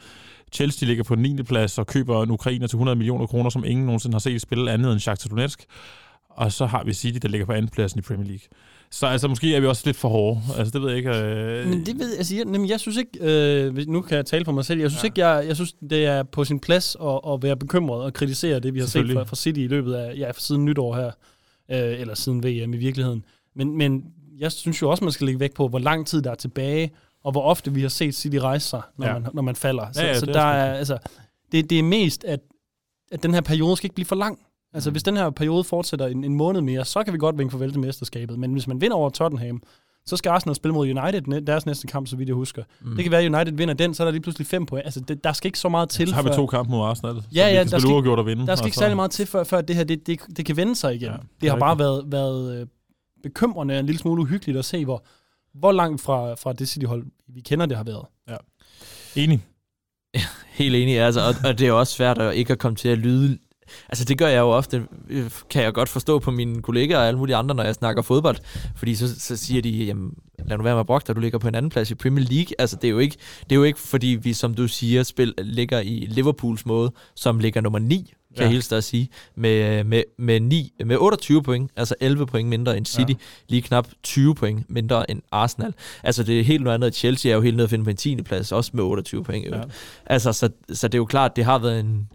Chelsea ligger på 9. plads og køber en ukrainer til 100 millioner kroner, som ingen nogensinde har set spille andet end Shakhtar Donetsk. Og så har vi City, der ligger på anden pladsen i Premier League. Så altså, måske er vi også lidt for hårde. Altså, det ved jeg ikke. Øh... Men det ved altså, jeg, jamen, jeg synes ikke, øh, nu kan jeg tale for mig selv, jeg synes ja. ikke, jeg, jeg synes, det er på sin plads at, at være bekymret og kritisere det, vi har set fra, fra City i løbet af, ja, siden nytår her, øh, eller siden VM i virkeligheden. Men, men jeg synes jo også, man skal lægge væk på, hvor lang tid der er tilbage, og hvor ofte vi har set City rejse sig, når, ja. man, når man falder. Så, ja, ja, så der er, altså, det, det er mest, at, at den her periode skal ikke blive for lang. Altså, mm. hvis den her periode fortsætter en, en måned mere, så kan vi godt vinke farvel til mesterskabet. Men hvis man vinder over Tottenham, så skal Arsenal spille mod United, deres næste kamp, så vidt jeg husker. Mm. Det kan være, at United vinder den, så er der lige pludselig fem point. Altså, det, der skal ikke så meget til. Ja, så har vi to kampe mod Arsenal, ja, ja, vi kan der skal, og vinde. Der skal ikke særlig meget til, før, før det her det, det, det kan vende sig igen. Ja, det, det har bare været, været øh, bekymrende og en lille smule uhyggeligt at se, hvor, hvor langt fra, fra det City-hold, vi kender, det har været. Ja. Enig. Ja, <laughs> helt enig, altså, og, og det er også svært at ikke at komme til at lyde Altså det gør jeg jo ofte, øh, kan jeg godt forstå på mine kollegaer og alle mulige andre, når jeg snakker fodbold. Fordi så, så siger de, jamen lad nu være med at brokke dig, du ligger på en anden plads i Premier League. Altså det er jo ikke, det er jo ikke fordi vi, som du siger, spil, ligger i Liverpools måde, som ligger nummer 9 kan ja. jeg hilse at sige, med, med, med, 9, med 28 point, altså 11 point mindre end City, ja. lige knap 20 point mindre end Arsenal. Altså det er helt noget andet, Chelsea er jo helt nede at finde på en 10. plads, også med 28 point. Ja. Altså, så, så det er jo klart, det har været en,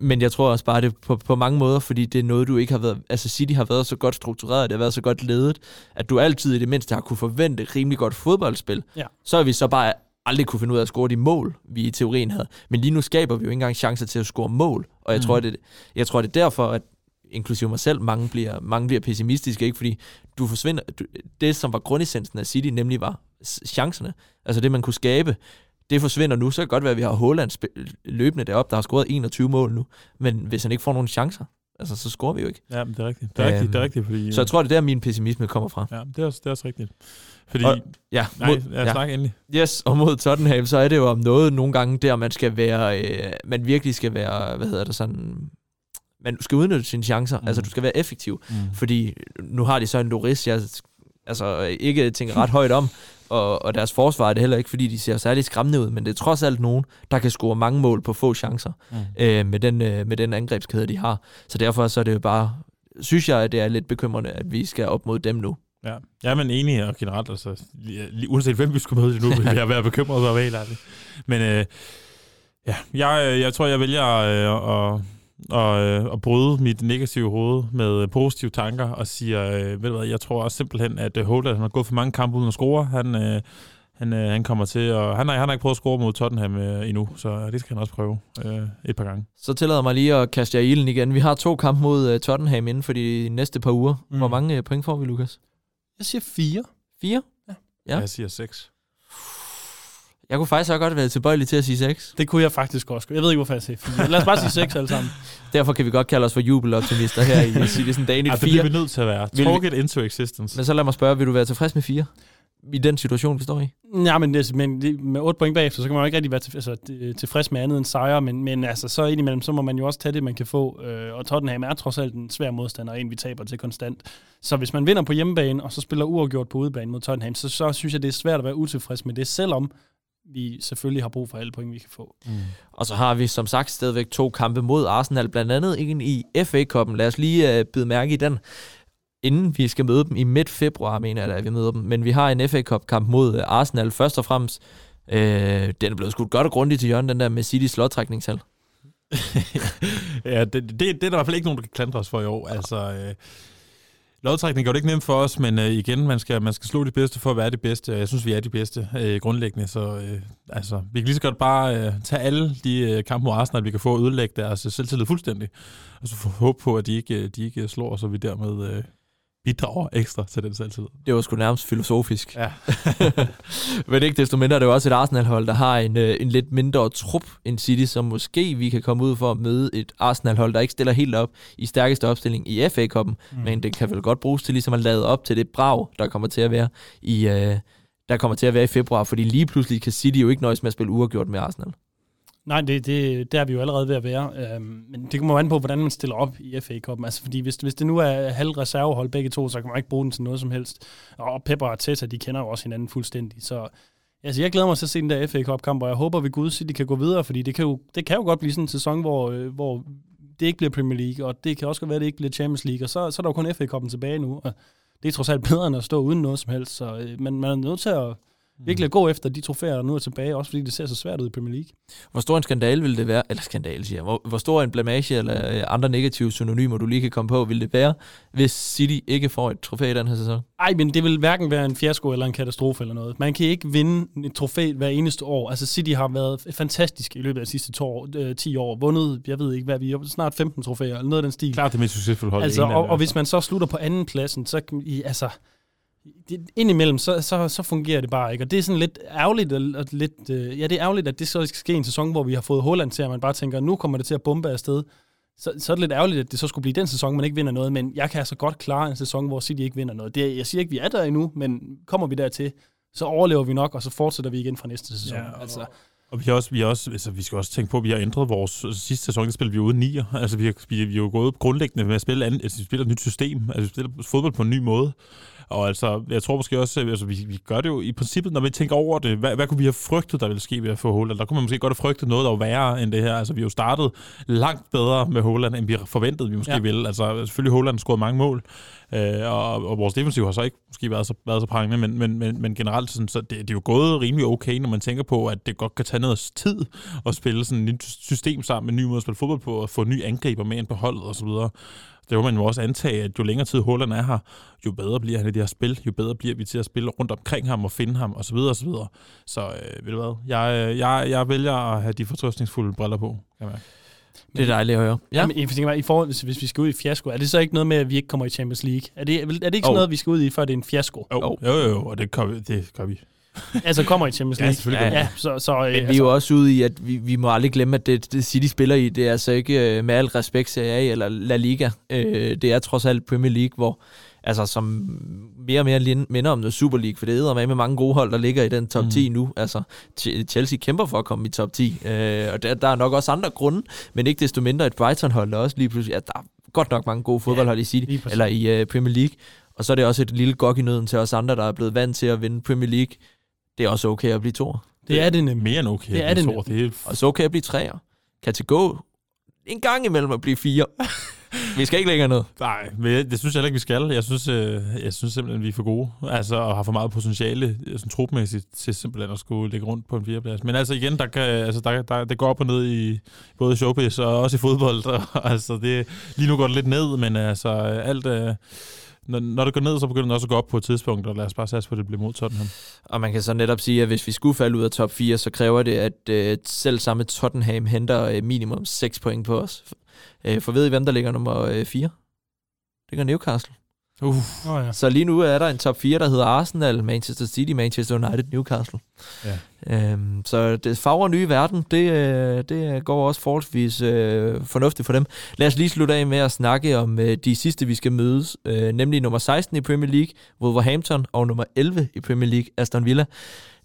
men jeg tror også bare, det på, på mange måder, fordi det er noget, du ikke har været... Altså City har været så godt struktureret, det har været så godt ledet, at du altid i det mindste har kunne forvente et rimelig godt fodboldspil. Ja. Så er vi så bare aldrig kunne finde ud af at score de mål, vi i teorien havde. Men lige nu skaber vi jo ikke engang chancer til at score mål, og jeg, mm. tror, det, jeg tror, det er derfor, at inklusive mig selv, mange bliver, mange bliver pessimistiske, ikke? fordi du forsvinder, du, det som var grundessensen af City, nemlig var chancerne, altså det man kunne skabe, det forsvinder nu, så kan det godt være, at vi har Haaland sp- løbende deroppe, der har scoret 21 mål nu, men hvis han ikke får nogen chancer, altså så scorer vi jo ikke. Ja, men det er rigtigt. Det er rigtigt, det er Øhm, rigtigt fordi, Så jeg tror, det er der, min pessimisme kommer fra. Ja, det er også, det er også rigtigt. Fordi, Og- Ja, nej, mod, ja, snak endelig. Yes, og mod Tottenham, så er det jo om noget nogle gange der, man skal være, øh, man virkelig skal være, hvad hedder det sådan, man skal udnytte sine chancer, mm. altså du skal være effektiv, Mm. fordi nu har de så en Loris, jeg altså ikke tænker ret højt om, og, og deres forsvar er det heller ikke, fordi de ser særlig skræmmende ud, men det er trods alt nogen, der kan score mange mål på få chancer Mm. øh, med, den, øh, med den angrebskæde, de har. Så derfor så er det jo bare, synes jeg, at det er lidt bekymrende, at vi skal op mod dem nu. Ja, jeg er men enig og generelt, altså, uanset hvem vi skulle møde nu, vil jeg være bekymret for at være helt ærlig. Men øh, ja, jeg, jeg tror, jeg vælger øh, at, og, øh, at bryde mit negative hoved med positive tanker og siger, øh, ved du hvad, jeg tror også simpelthen, at øh, Holland han har gået for mange kampe uden at score. Han, øh, han, øh, han kommer til, og han har, han har ikke prøvet at score mod Tottenham øh, endnu, så det skal han også prøve øh, et par gange. Så tillader mig lige at kaste jer ilden igen. Vi har to kampe mod uh, Tottenham inden for de næste par uger. Mm. Hvor mange uh, point får vi, Lukas? Jeg siger fire. Fire? Ja. Ja. Jeg siger 6. Jeg kunne faktisk også godt være tilbøjelig til at sige seks. Det kunne jeg faktisk også. Jeg ved ikke, hvorfor jeg siger fire. Lad os bare sige seks alle sammen. <laughs> Derfor kan vi godt kalde os for jubeloptimister her i Citizen Dane Ja, i det bliver vi nødt til at være. Vil vi- into existence. Men så lad mig spørge, vil du være tilfreds med fire? I den situation, vi står i? Ja, men, det, men det, med 8 point bagefter, så kan man jo ikke rigtig være til, altså, tilfreds med andet end sejre, men, men altså, så indimellem, så må man jo også tage det, man kan få. Øh, og Tottenham er trods alt en svær modstander, og en vi taber til konstant. Så hvis man vinder på hjemmebane, og så spiller uafgjort på udebane mod Tottenham, så, så synes jeg, det er svært at være utilfreds med det, selvom vi selvfølgelig har brug for alle point, vi kan få. Mm. Og så har vi som sagt stadigvæk to kampe mod Arsenal, blandt andet en i FA-koppen. Lad os lige uh, bide mærke i den, inden vi skal møde dem i midt februar, mener jeg, at vi møder dem. Men vi har en FA Cup-kamp mod uh, Arsenal først og fremmest. Uh, den er blevet skudt godt og grundigt til hjørnet, den der med Citys lodtrækningshal. <laughs> ja, det, det, det er der i hvert fald ikke nogen, der kan klandre os for i år. Altså, øh, lodtrækning gør det ikke nemt for os, men øh, igen, man skal, man skal slå de bedste for at være de bedste. Jeg synes, vi er de bedste øh, grundlæggende, så øh, altså, vi kan lige så godt bare øh, tage alle de øh, kampe mod Arsenal, vi kan få at ødelægge deres selvtillid fuldstændig, og så få håb på, at de ikke, øh, de ikke slår os, og vi dermed øh, bidrager ekstra til den selvtillid. Det var sgu nærmest filosofisk. Ja. <laughs> Men ikke desto mindre er det jo også et Arsenal-hold, der har en, øh, en lidt mindre trup end City, som måske vi kan komme ud for at møde et Arsenal-hold, der ikke stiller helt op i stærkeste opstilling i FA-koppen, mm. men det kan vel godt bruges til ligesom at lade op til det brag, der kommer til at være i, øh, der kommer til at være i februar, fordi lige pludselig kan City jo ikke nøjes med at spille uafgjort med Arsenal. Nej, det, det, der er vi jo allerede ved at være. Øhm, men det kommer jo an på, hvordan man stiller op i FA Cup'en. Altså, fordi hvis, hvis det nu er halv reservehold begge to, så kan man ikke bruge den til noget som helst. Og Pepper og Tessa, de kender jo også hinanden fuldstændig. Så altså, jeg glæder mig til at se den der FA Cup-kamp, og jeg håber ved Gud, at de kan gå videre, fordi det kan jo, det kan jo godt blive sådan en sæson, hvor, øh, hvor det ikke bliver Premier League, og det kan også godt være, at det ikke bliver Champions League, og så, så er der jo kun FA Cup'en tilbage nu, og det er trods alt bedre end at stå uden noget som helst, så øh, man, man er nødt til at virkelig at gå efter de trofæer, der nu er tilbage, også fordi det ser så svært ud i Premier League. Hvor stor en skandale vil det være, eller skandale siger jeg, hvor, hvor stor en blamage eller øh, andre negative synonymer, du lige kan komme på, vil det være, hvis City ikke får et trofæ i den her sæson? Ej, men det vil hverken være en fiasko eller en katastrofe eller noget. Man kan ikke vinde et trofæ hver eneste år. Altså City har været fantastisk i løbet af de sidste to år, øh, 10 år. Vundet, jeg ved ikke hvad, vi er snart 15 trofæer, eller noget af den stil. Klart det mest succesfulde hold. Altså, og, og hvis man så slutter på anden pladsen, så kan I, altså, det, indimellem, så, så, så fungerer det bare ikke. Og det er sådan lidt ærgerligt, og, og lidt, øh, ja, det er ærgerligt, at det så skal ske en sæson, hvor vi har fået Holland til, at man bare tænker, nu kommer det til at bombe afsted. Så, så er det lidt ærgerligt, at det så skulle blive den sæson, man ikke vinder noget, men jeg kan altså godt klare en sæson, hvor City ikke vinder noget. Det, jeg siger ikke, vi er der endnu, men kommer vi dertil, så overlever vi nok, og så fortsætter vi igen fra næste sæson. Ja, og- altså, Og vi, har også, vi, har også, altså, vi skal også tænke på, at vi har ændret vores altså, sidste sæson, der spillede vi uden nier. Altså, vi har, vi, vi er jo gået grundlæggende med at spille, andet, altså, vi spiller et nyt system. Altså, vi spiller fodbold på en ny måde. Og altså, jeg tror måske også, altså, vi, vi gør det jo i princippet, når vi tænker over det. Hvad, hvad kunne vi have frygtet, der ville ske ved at få Holland? Der kunne man måske godt have frygtet noget, der var værre end det her. Altså, vi har jo startet langt bedre med Holland, end vi forventede, vi måske Ja. ville. Altså, selvfølgelig Holland scoret mange mål, øh, og, og, vores defensiv har så ikke måske været så, været så prangende, men, men, men, men generelt sådan, så det, det er jo gået rimelig okay, når man tænker på, at det godt kan tage noget tid at spille sådan et nyt system sammen med en ny måde at spille fodbold på, og få nye angriber med ind på holdet osv. det må man jo også antage, at jo længere tid Holland er her, jo bedre bliver han i det her spil, jo bedre bliver vi til at spille rundt omkring ham og finde ham, osv. Så, videre, og så, videre. så øh, ved du hvad, jeg, øh, jeg, jeg vælger at have de fortrøstningsfulde briller på. Kan jeg mærke. Det er dejligt at høre. Ja. Jamen, jeg tænker bare, i forhold, hvis vi skal ud i fiasko, er det så ikke noget med, at vi ikke kommer i Champions League? Er det, er det ikke sådan Jo. noget, vi skal ud i, før det er en fiasko? Jo, jo, jo, jo, og det gør vi. Det gør vi. Altså kommer i Champions Ja, League? selvfølgelig gør vi. Ja, så, så, Men vi altså, er jo også ude i, at vi, vi må aldrig glemme, at det, det City spiller i, det er altså ikke øh, med al respekt Serie A eller La Liga. Øh, det er trods alt Premier League, hvor altså som mere og mere minder om noget Super League, for det er med mange gode hold, der ligger i den top Mm. 10 nu. Altså, Ch- Chelsea kæmper for at komme i top 10, øh, og der, der er nok også andre grunde, men ikke desto mindre et Brighton-hold, der også lige pludselig, ja, der er godt nok mange gode fodboldhold i City, eller i øh, Premier League, og så er det også et lille gok i nøden til os andre, der er blevet vant til at vinde Premier League. Det er også okay at blive to. det er det nemlig. Mere end okay. Det er jeg det tror, det er Og så okay at blive træer. Kan til gå en gang imellem at blive fire. <laughs> vi skal ikke længere ned. Nej, men jeg, det synes jeg heller ikke, vi skal. Jeg synes, øh, jeg synes simpelthen, vi er for gode. Altså, og har for meget potentiale øh, sådan, trupmæssigt til simpelthen at skulle ligge rundt på en fireplads. Men altså igen, der kan, altså, der, der, det går op og ned i både showbiz og også i fodbold. <laughs> Og, altså, det, lige nu går det lidt ned, men altså alt... Øh, når, når det går ned, så begynder det også at gå op på et tidspunkt, og lad os bare satse på, at det bliver mod Tottenham. Og man kan så netop sige, at hvis vi skulle falde ud af top 4, så kræver det, at øh, selv samme Tottenham henter øh, minimum 6 point på os. Øh, for ved I, hvem der ligger nummer øh, 4? Det gør Newcastle. Uh, Oh, ja. Så lige nu er der en top 4, der hedder Arsenal, Manchester City, Manchester United, Newcastle. Ja. Øhm, så det fagre nye verden, det, øh, det går også forholdsvis øh, fornuftigt for dem. Lad os lige slutte af med at snakke om øh, de sidste, vi skal mødes, øh, nemlig nummer 16 i Premier League, Wolverhampton, og nummer 11 i Premier League, Aston Villa.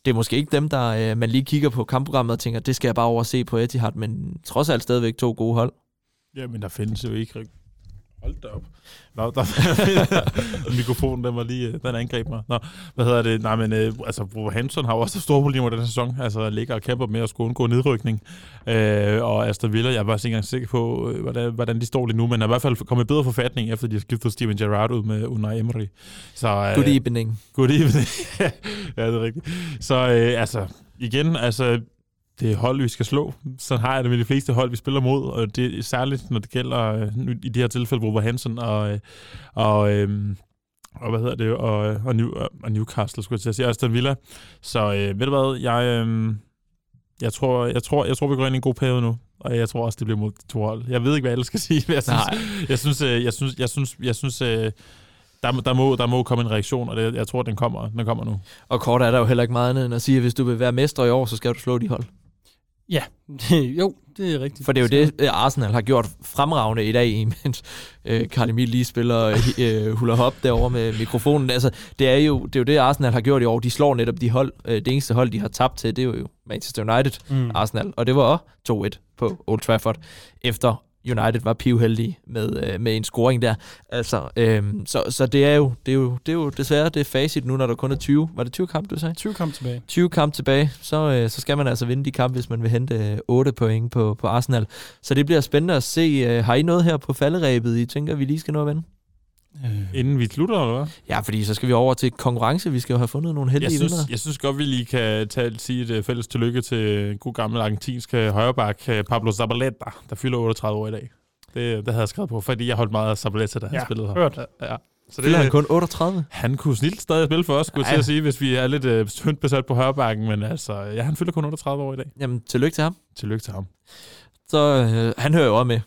Det er måske ikke dem, der øh, man lige kigger på kampprogrammet og tænker, det skal jeg bare overse på Etihad, men trods alt stadigvæk to gode hold. ja, men der findes jo ikke... Hold da op. Nå, der, <laughs> mikrofonen, den var lige, øh, den angreb mig. Nå, hvad hedder det? Nej, men øh, altså, Wolverhampton har jo også store problemer den sæson. Altså, ligger og kæmper med at skulle undgå nedrykning. Øh, og Aston Villa, jeg er bare ikke engang sikker på, øh, hvordan, hvordan de står lige nu, men er i hvert fald kommet i bedre forfatning, efter de har skiftet Steven Gerrard ud med Unai Emery. Så, øh, Good evening. Good evening. <laughs> ja, det er rigtigt. Så øh, altså, igen, altså, det hold, vi skal slå. Sådan har jeg det med de fleste hold, vi spiller mod, og det er særligt, når det gælder øh, i de her tilfælde Wolverhampton og, øh, og, øh, og hvad hedder det, og, og, New, og Newcastle, skulle jeg til at sige, Aston Villa. Så øh, ved du hvad, jeg, øh, jeg, tror, jeg, tror, jeg tror, vi går ind i en god periode nu, og jeg tror også, det bliver mod de to hold. Jeg ved ikke, hvad jeg ellers skal <laughs> sige, men jeg synes, Nej. jeg synes, øh, jeg synes, jeg synes, jeg synes øh, der, må- der, må, der må komme en reaktion, og det, jeg tror, den kommer, den kommer nu. Og kort er der jo heller ikke meget andet end at sige, at hvis du vil være mester i år, så skal du slå de hold. Ja. jo, det er rigtigt. For det er jo det, øh, Arsenal har gjort fremragende i dag, imens øh, Carl Emil lige spiller øh, hula hop derovre med mikrofonen. Altså, det er, jo, det er jo det, Arsenal har gjort i år. De slår netop de hold. Øh, det eneste hold, de har tabt til, det er jo Manchester United, Mm. Arsenal. Og det var også 2-1 på Old Trafford, efter United var pivheldige med, øh, med en scoring der. Altså, øh, så, så det er jo, det er jo, det er jo desværre det er facit nu, når der kun er 20. Var det 20 kampe, du sagde? 20 kampe tilbage. 20 kampe tilbage, så, øh, så skal man altså vinde de kampe, hvis man vil hente øh, 8 point på, på Arsenal. Så det bliver spændende at se. Øh, har I noget her på falderæbet, I tænker, vi lige skal nå at vende? Øh, Inden vi slutter, eller hvad? Ja, fordi så skal vi over til konkurrence. Vi skal jo have fundet nogle heldige Jeg synes, vindere. jeg synes godt, vi lige kan tage, sige et øh, fælles tillykke til god gammel argentinsk højreback, øh, Pablo Zabaleta, der fylder 38 år i dag. Det, det havde jeg skrevet på, fordi jeg holdt meget af Zabaleta, da han Ja, spillede her. hørt. Ja. Så Fylder han det, kun 38? han kunne snilt stadig spille for os, skulle jeg Ja. til at sige, hvis vi er lidt øh, tyndt besat på højrebacken, men altså, ja, han fylder kun 38 år i dag. Jamen, tillykke til ham. Tillykke til ham. Så øh, han hører jo også med.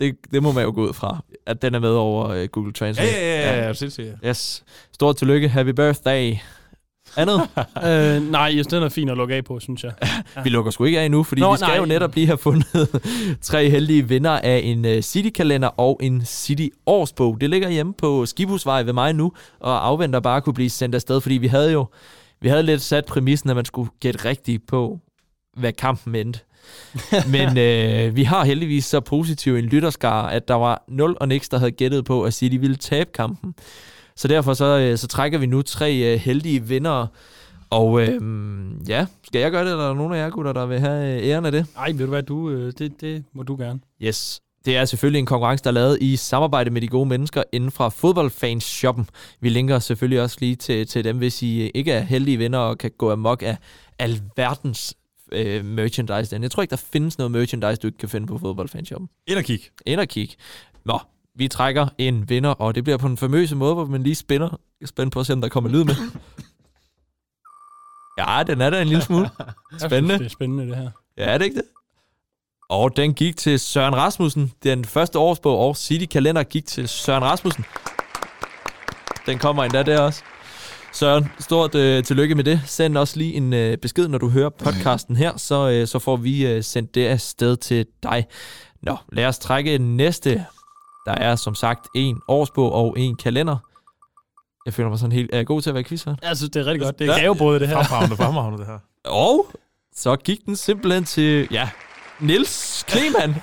Det, det må man jo gå ud fra, at den er med over øh, Google Translate. Ja, ja, ja, ja, ja. sindssygt. ja. Yes. Stort tillykke. Happy birthday. Andet? <laughs> øh, nej, yes, den er fin at lukke af på, synes jeg. <laughs> Vi lukker sgu ikke af nu, fordi Nå, vi skal nej. jo netop lige have fundet <laughs> tre heldige vinder af en uh, City-kalender og en City-årsbog. Det ligger hjemme på Skibhusvej ved mig nu, og afventer bare at kunne blive sendt afsted, fordi vi havde jo vi havde lidt sat præmissen, at man skulle gætte rigtigt på, hvad kampen endte. <laughs> Men øh, vi har heldigvis så positiv en lytterskare, at der var 0 og niks, der havde gættet på, at City ville tabe kampen. Så derfor så, øh, så trækker vi nu tre øh, heldige vindere. Og øh, ja, skal jeg gøre det, eller er der nogen af jer gutter, der vil have øh, æren af det? Ej, ved du hvad, du, øh, det, det må du gerne. Yes. Det er selvfølgelig en konkurrence, der er lavet i samarbejde med de gode mennesker inden fra fodboldfans-shoppen. Vi linker selvfølgelig også lige til, til dem, hvis I ikke er heldige venner og kan gå amok af alverdens øh, merchandise. Den. Jeg tror ikke, der findes noget merchandise, du ikke kan finde på fodboldfanshoppen. Ind og kig. Ind og kig. Nå, vi trækker en vinder, og det bliver på en famøse måde, hvor man lige spænder. Jeg er spændt på at se, om der kommer lyd med. Ja, den er der en lille smule. <laughs> Spændende. Synes, det er spændende, det her. Ja, er det ikke det? Og den gik til Søren Rasmussen. Den første årsbog og City-kalender gik til Søren Rasmussen. Den kommer endda der også. Søren, stort øh, tillykke med det. Send os lige en øh, besked, når du hører podcasten her, så, øh, så får vi øh, sendt det afsted til dig. Nå, lad os trække næste. Der er som sagt en årsbog og en kalender. Jeg føler mig sådan helt... Er jeg god til at være quiz her? Jeg synes, det er rigtig godt. Det er gavebrød, det her. Fremragende, fremragende det her. Og så gik den simpelthen til, ja, Nils Kleman.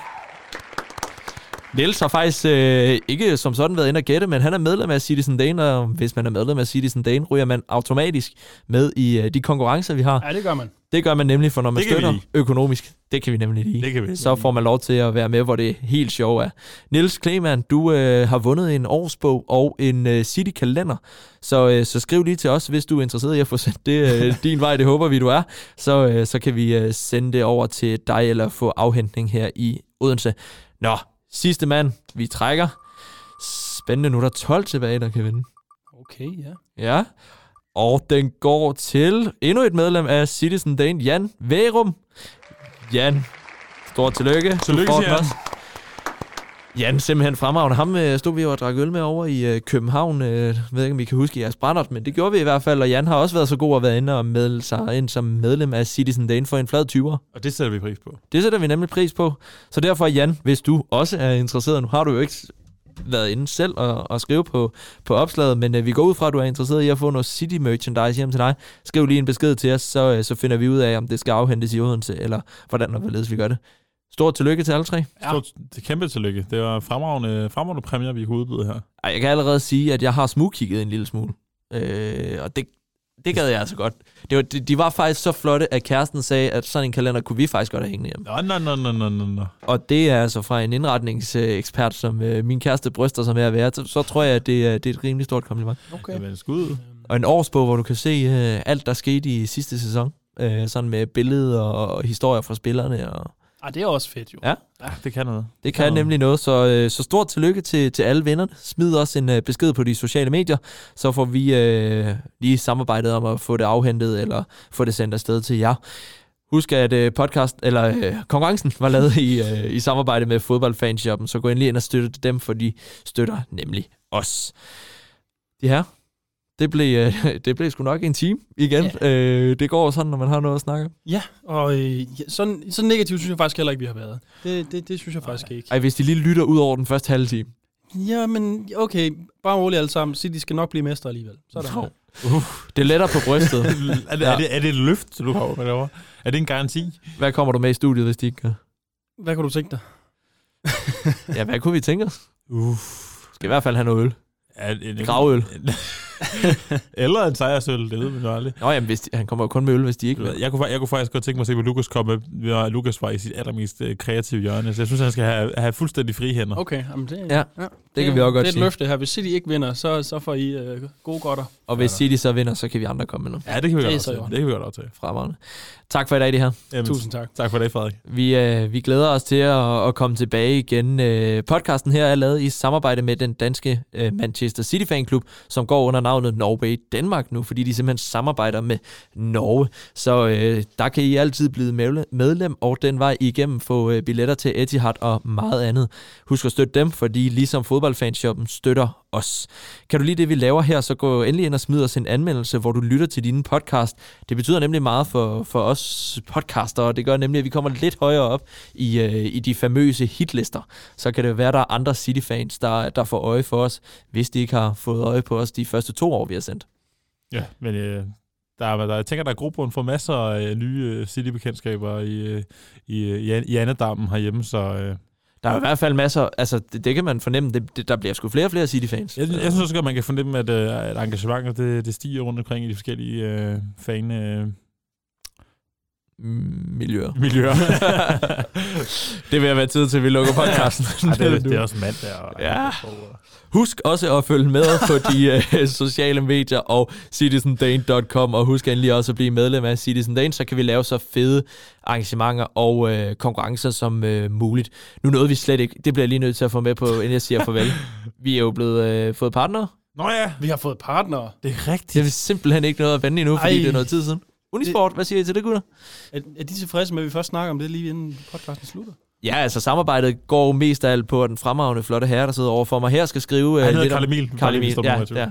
Niels har faktisk øh, ikke som sådan været inde og gætte, men han er medlem af Citizen Dane, og hvis man er medlem af Citizen Dane, ryger man automatisk med i øh, de konkurrencer, vi har. Ja, det gør man. Det gør man nemlig, for når man støtter økonomisk, det kan vi nemlig lide. Det kan vi. Så får man lov til at være med, hvor det er helt sjov er. Niels Kleman, du øh, har vundet en årsbog og en øh, City-kalender, så, øh, så skriv lige til os, hvis du er interesseret i at få sendt det øh, <laughs> din vej, det håber vi, du er. Så, øh, så kan vi øh, sende det over til dig, eller få afhentning her i Odense. Nå, sidste mand, vi trækker. Spændende, nu er der 12 tilbage, der kan vinde. Okay, ja. Ja, og den går til endnu et medlem af Citizen Dane, Jan Værum. Jan, stort tillykke. Du Tillykke, han. også. Jan, simpelthen fremragende. Ham øh, stod vi jo og drak øl med over i øh, København. Øh, jeg ved ikke, om I kan huske jeres brændert, men det gjorde vi i hvert fald. Og Jan har også været så god at være inde og melde sig ind som medlem af Citizen Dane for en flad 20'er. Og det sætter vi pris på. Det sætter vi nemlig pris på. Så derfor, Jan, hvis du også er interesseret, nu har du jo ikke været inde selv og, og skrive på, på opslaget, men øh, vi går ud fra, at du er interesseret i at få noget City merchandise hjem til dig. Skriv lige en besked til os, så, øh, så finder vi ud af, om det skal afhentes i Odense, eller hvordan og hvorledes vi gør det. Stort tillykke til alle tre. Ja. Stort, det kæmpe tillykke. Det var fremragende, fremragende præmier, vi kunne udbyde her. Ej, jeg kan allerede sige, at jeg har smugkigget en lille smule. Øh, og det, det gad jeg altså godt. Det var, de, de var faktisk så flotte, at kæresten sagde, at sådan en kalender kunne vi faktisk godt have hængende hjemme. Nå, nå, nå, nå, nå, nå. Og det er altså fra en indretningsekspert, som øh, min kæreste bryster sig med at være. Så, så tror jeg, at det, er- det er et rimelig stort kompliment. Okay. Jamen, skud. Og en årsbog, hvor du kan se øh, alt, der skete i sidste sæson. Øh, sådan med billeder og, og historier fra spillerne. Og Ah, det er også fedt, jo. Ja. Ja, det kan noget. det kan nemlig noget, så, øh, så stort tillykke til, til alle vennerne. Smid også en øh, besked på de sociale medier, så får vi øh, lige samarbejdet om at få det afhentet, eller få det sendt afsted til jer. Husk, at øh, podcast, eller øh, konkurrencen var lavet i, øh, i samarbejde med fodboldfanshoppen, så gå endelig ind og støtte dem, for de støtter nemlig os. De her, det blev, øh, <laughs> det blev sgu nok en time igen. Øh, det går sådan, når man har noget at snakke. Ja, og øh, ja, sådan, så negativt synes jeg faktisk heller ikke, vi har været. Det, det, det synes jeg faktisk ikke. Ej, hvis de lige lytter ud over den første halve time. Ja, men okay, bare roligt alle sammen. Sig, de skal nok blive mestre alligevel. Sådan. Nå. Det er lettere på brystet. <laughs> Er det, er, det, er det et løft, du har med derovre? Er det en garanti? Hvad kommer du med i studiet, hvis de ikke gør? Hvad kunne du tænke dig? Ja, hvad kunne vi tænke os? Uff. Skal i hvert fald have noget øl. Er, det, Gravøl. <laughs> <laughs> Eller en sejrsøl, det ved man jo aldrig. Nå jamen, hvis de, han kommer jo kun med øl, hvis de ikke vil. Jeg kunne, jeg kunne faktisk godt tænke mig at se, hvor Lukas komme. Ja, Lukas var i sit allermest øh, kreative hjørne, så jeg synes, han skal have, have fuldstændig frie hænder. Okay, jamen det, Ja, det kan vi også godt Det er et løfte her. Hvis City ikke vinder, så, så får I øh, gode godter. Og hvis City så vinder, så kan vi andre komme med noget Ja, det kan vi Det godt så i aftale. Det kan vi godt aftale. fremragende. Tak for i dag, det her. Jamen, Tusind tak. Tak for det, Frederik. Vi, øh, vi glæder os til at, at komme tilbage igen. Øh, podcasten her er lavet i samarbejde med den danske øh, Manchester City Fanklub, som går under navnet Norway Danmark nu, fordi de simpelthen samarbejder med Norge. Så øh, der kan I altid blive medlem, og den vej igennem få øh, billetter til Etihad og meget andet. Husk at støtte dem, fordi ligesom fodboldfanshoppen støtter os. Kan du lide det, vi laver her, så gå endelig ind og smid os en anmeldelse, hvor du lytter til dine podcast. Det betyder nemlig meget for, for os podcaster, og det gør nemlig, at vi kommer lidt højere op i, øh, i de famøse hitlister. Så kan det være, at der er andre City-fans, der, der får øje for os, hvis de ikke har fået øje på os de første to år, vi har sendt. Ja, men øh, der, er, der, jeg tænker, der er grobund for masser af øh, nye øh, City-bekendtskaber i, øh, i, øh, i, i andedammen herhjemme, så øh, der er i hvert fald masser, altså det, det kan man fornemme, det, det, der bliver sgu flere og flere City-fans. jeg, jeg synes også, godt, man kan fornemme, at, øh, at engagementet det, det stiger rundt omkring i de forskellige øh, fan... Øh, miljøer. <laughs> Miljøer. <laughs> det vil være tid til, at vi lukker podcasten. Ej, det, er, <laughs> det er også mandag. Og, Ja. Husk også at følge med på de uh, sociale medier og citizendane.com, og husk endelig også at blive medlem af Citizen Dane, så kan vi lave så fede arrangementer og uh, konkurrencer som uh, muligt. Nu nåede vi slet ikke, det bliver jeg lige nødt til at få med på, inden jeg siger farvel. Vi er jo blevet uh, fået partnere. Nå ja, Vi har fået partnere. det er rigtigt. Det er simpelthen ikke noget at vende endnu, fordi Ej. det er noget tid siden. Unisport, hvad siger I til det, gutter? Er, er de tilfredse med, at vi først snakker om det lige inden podcasten slutter? Ja, altså samarbejdet går mest af alt på den fremragende flotte herre, der sidder over for mig her, skal skrive... Han øh, hedder Karl Emil. Karl Emil, ja, ja, ja.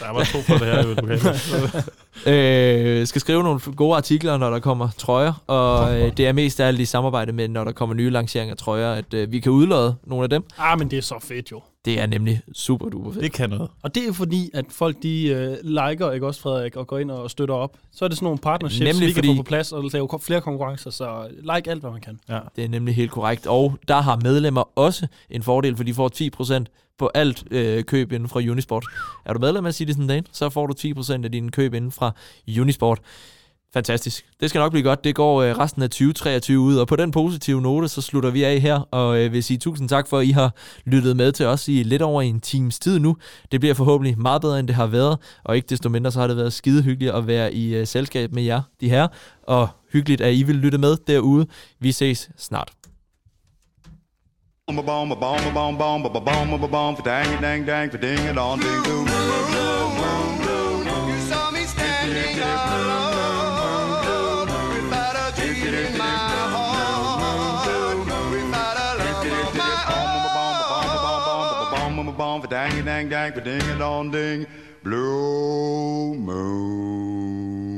Der var to for det her i lokalet. <laughs> Øh, skal skrive nogle gode artikler, når der kommer trøjer, og øh, det er mest af alt i samarbejde med, når der kommer nye lanceringer af trøjer, at øh, vi kan udlade nogle af dem. Ah, men det er så fedt jo. Det er nemlig super duper fedt. Det kan noget. Og det er jo fordi, at folk de øh, liker, ikke også Frederik, og går ind og støtter op. Så er det sådan nogle partnerships, Nemlig vi kan fordi- få på plads og lave flere konkurrencer, så like alt, hvad man kan. Ja. Det er nemlig helt korrekt. Og der har medlemmer også en fordel, for de får 10% på alt øh, køb inden fra Unisport. Er du medlem af Citizen Dane, så får du 10% af dine køb inden fra Unisport. Fantastisk. Det skal nok blive godt. Det går øh, resten af 2023 ud, og på den positive note, så slutter vi af her, og øh, vil sige tusind tak for, at I har lyttet med til os i lidt over en times tid nu. Det bliver forhåbentlig meget bedre, end det har været, og ikke desto mindre, så har det været skide hyggeligt at være i øh, selskab med jer, de her, og hyggeligt, at I vil lytte med derude. Vi ses snart. You saw me standing alone. dong, dang dang dang, ding a dong ding, blue moon.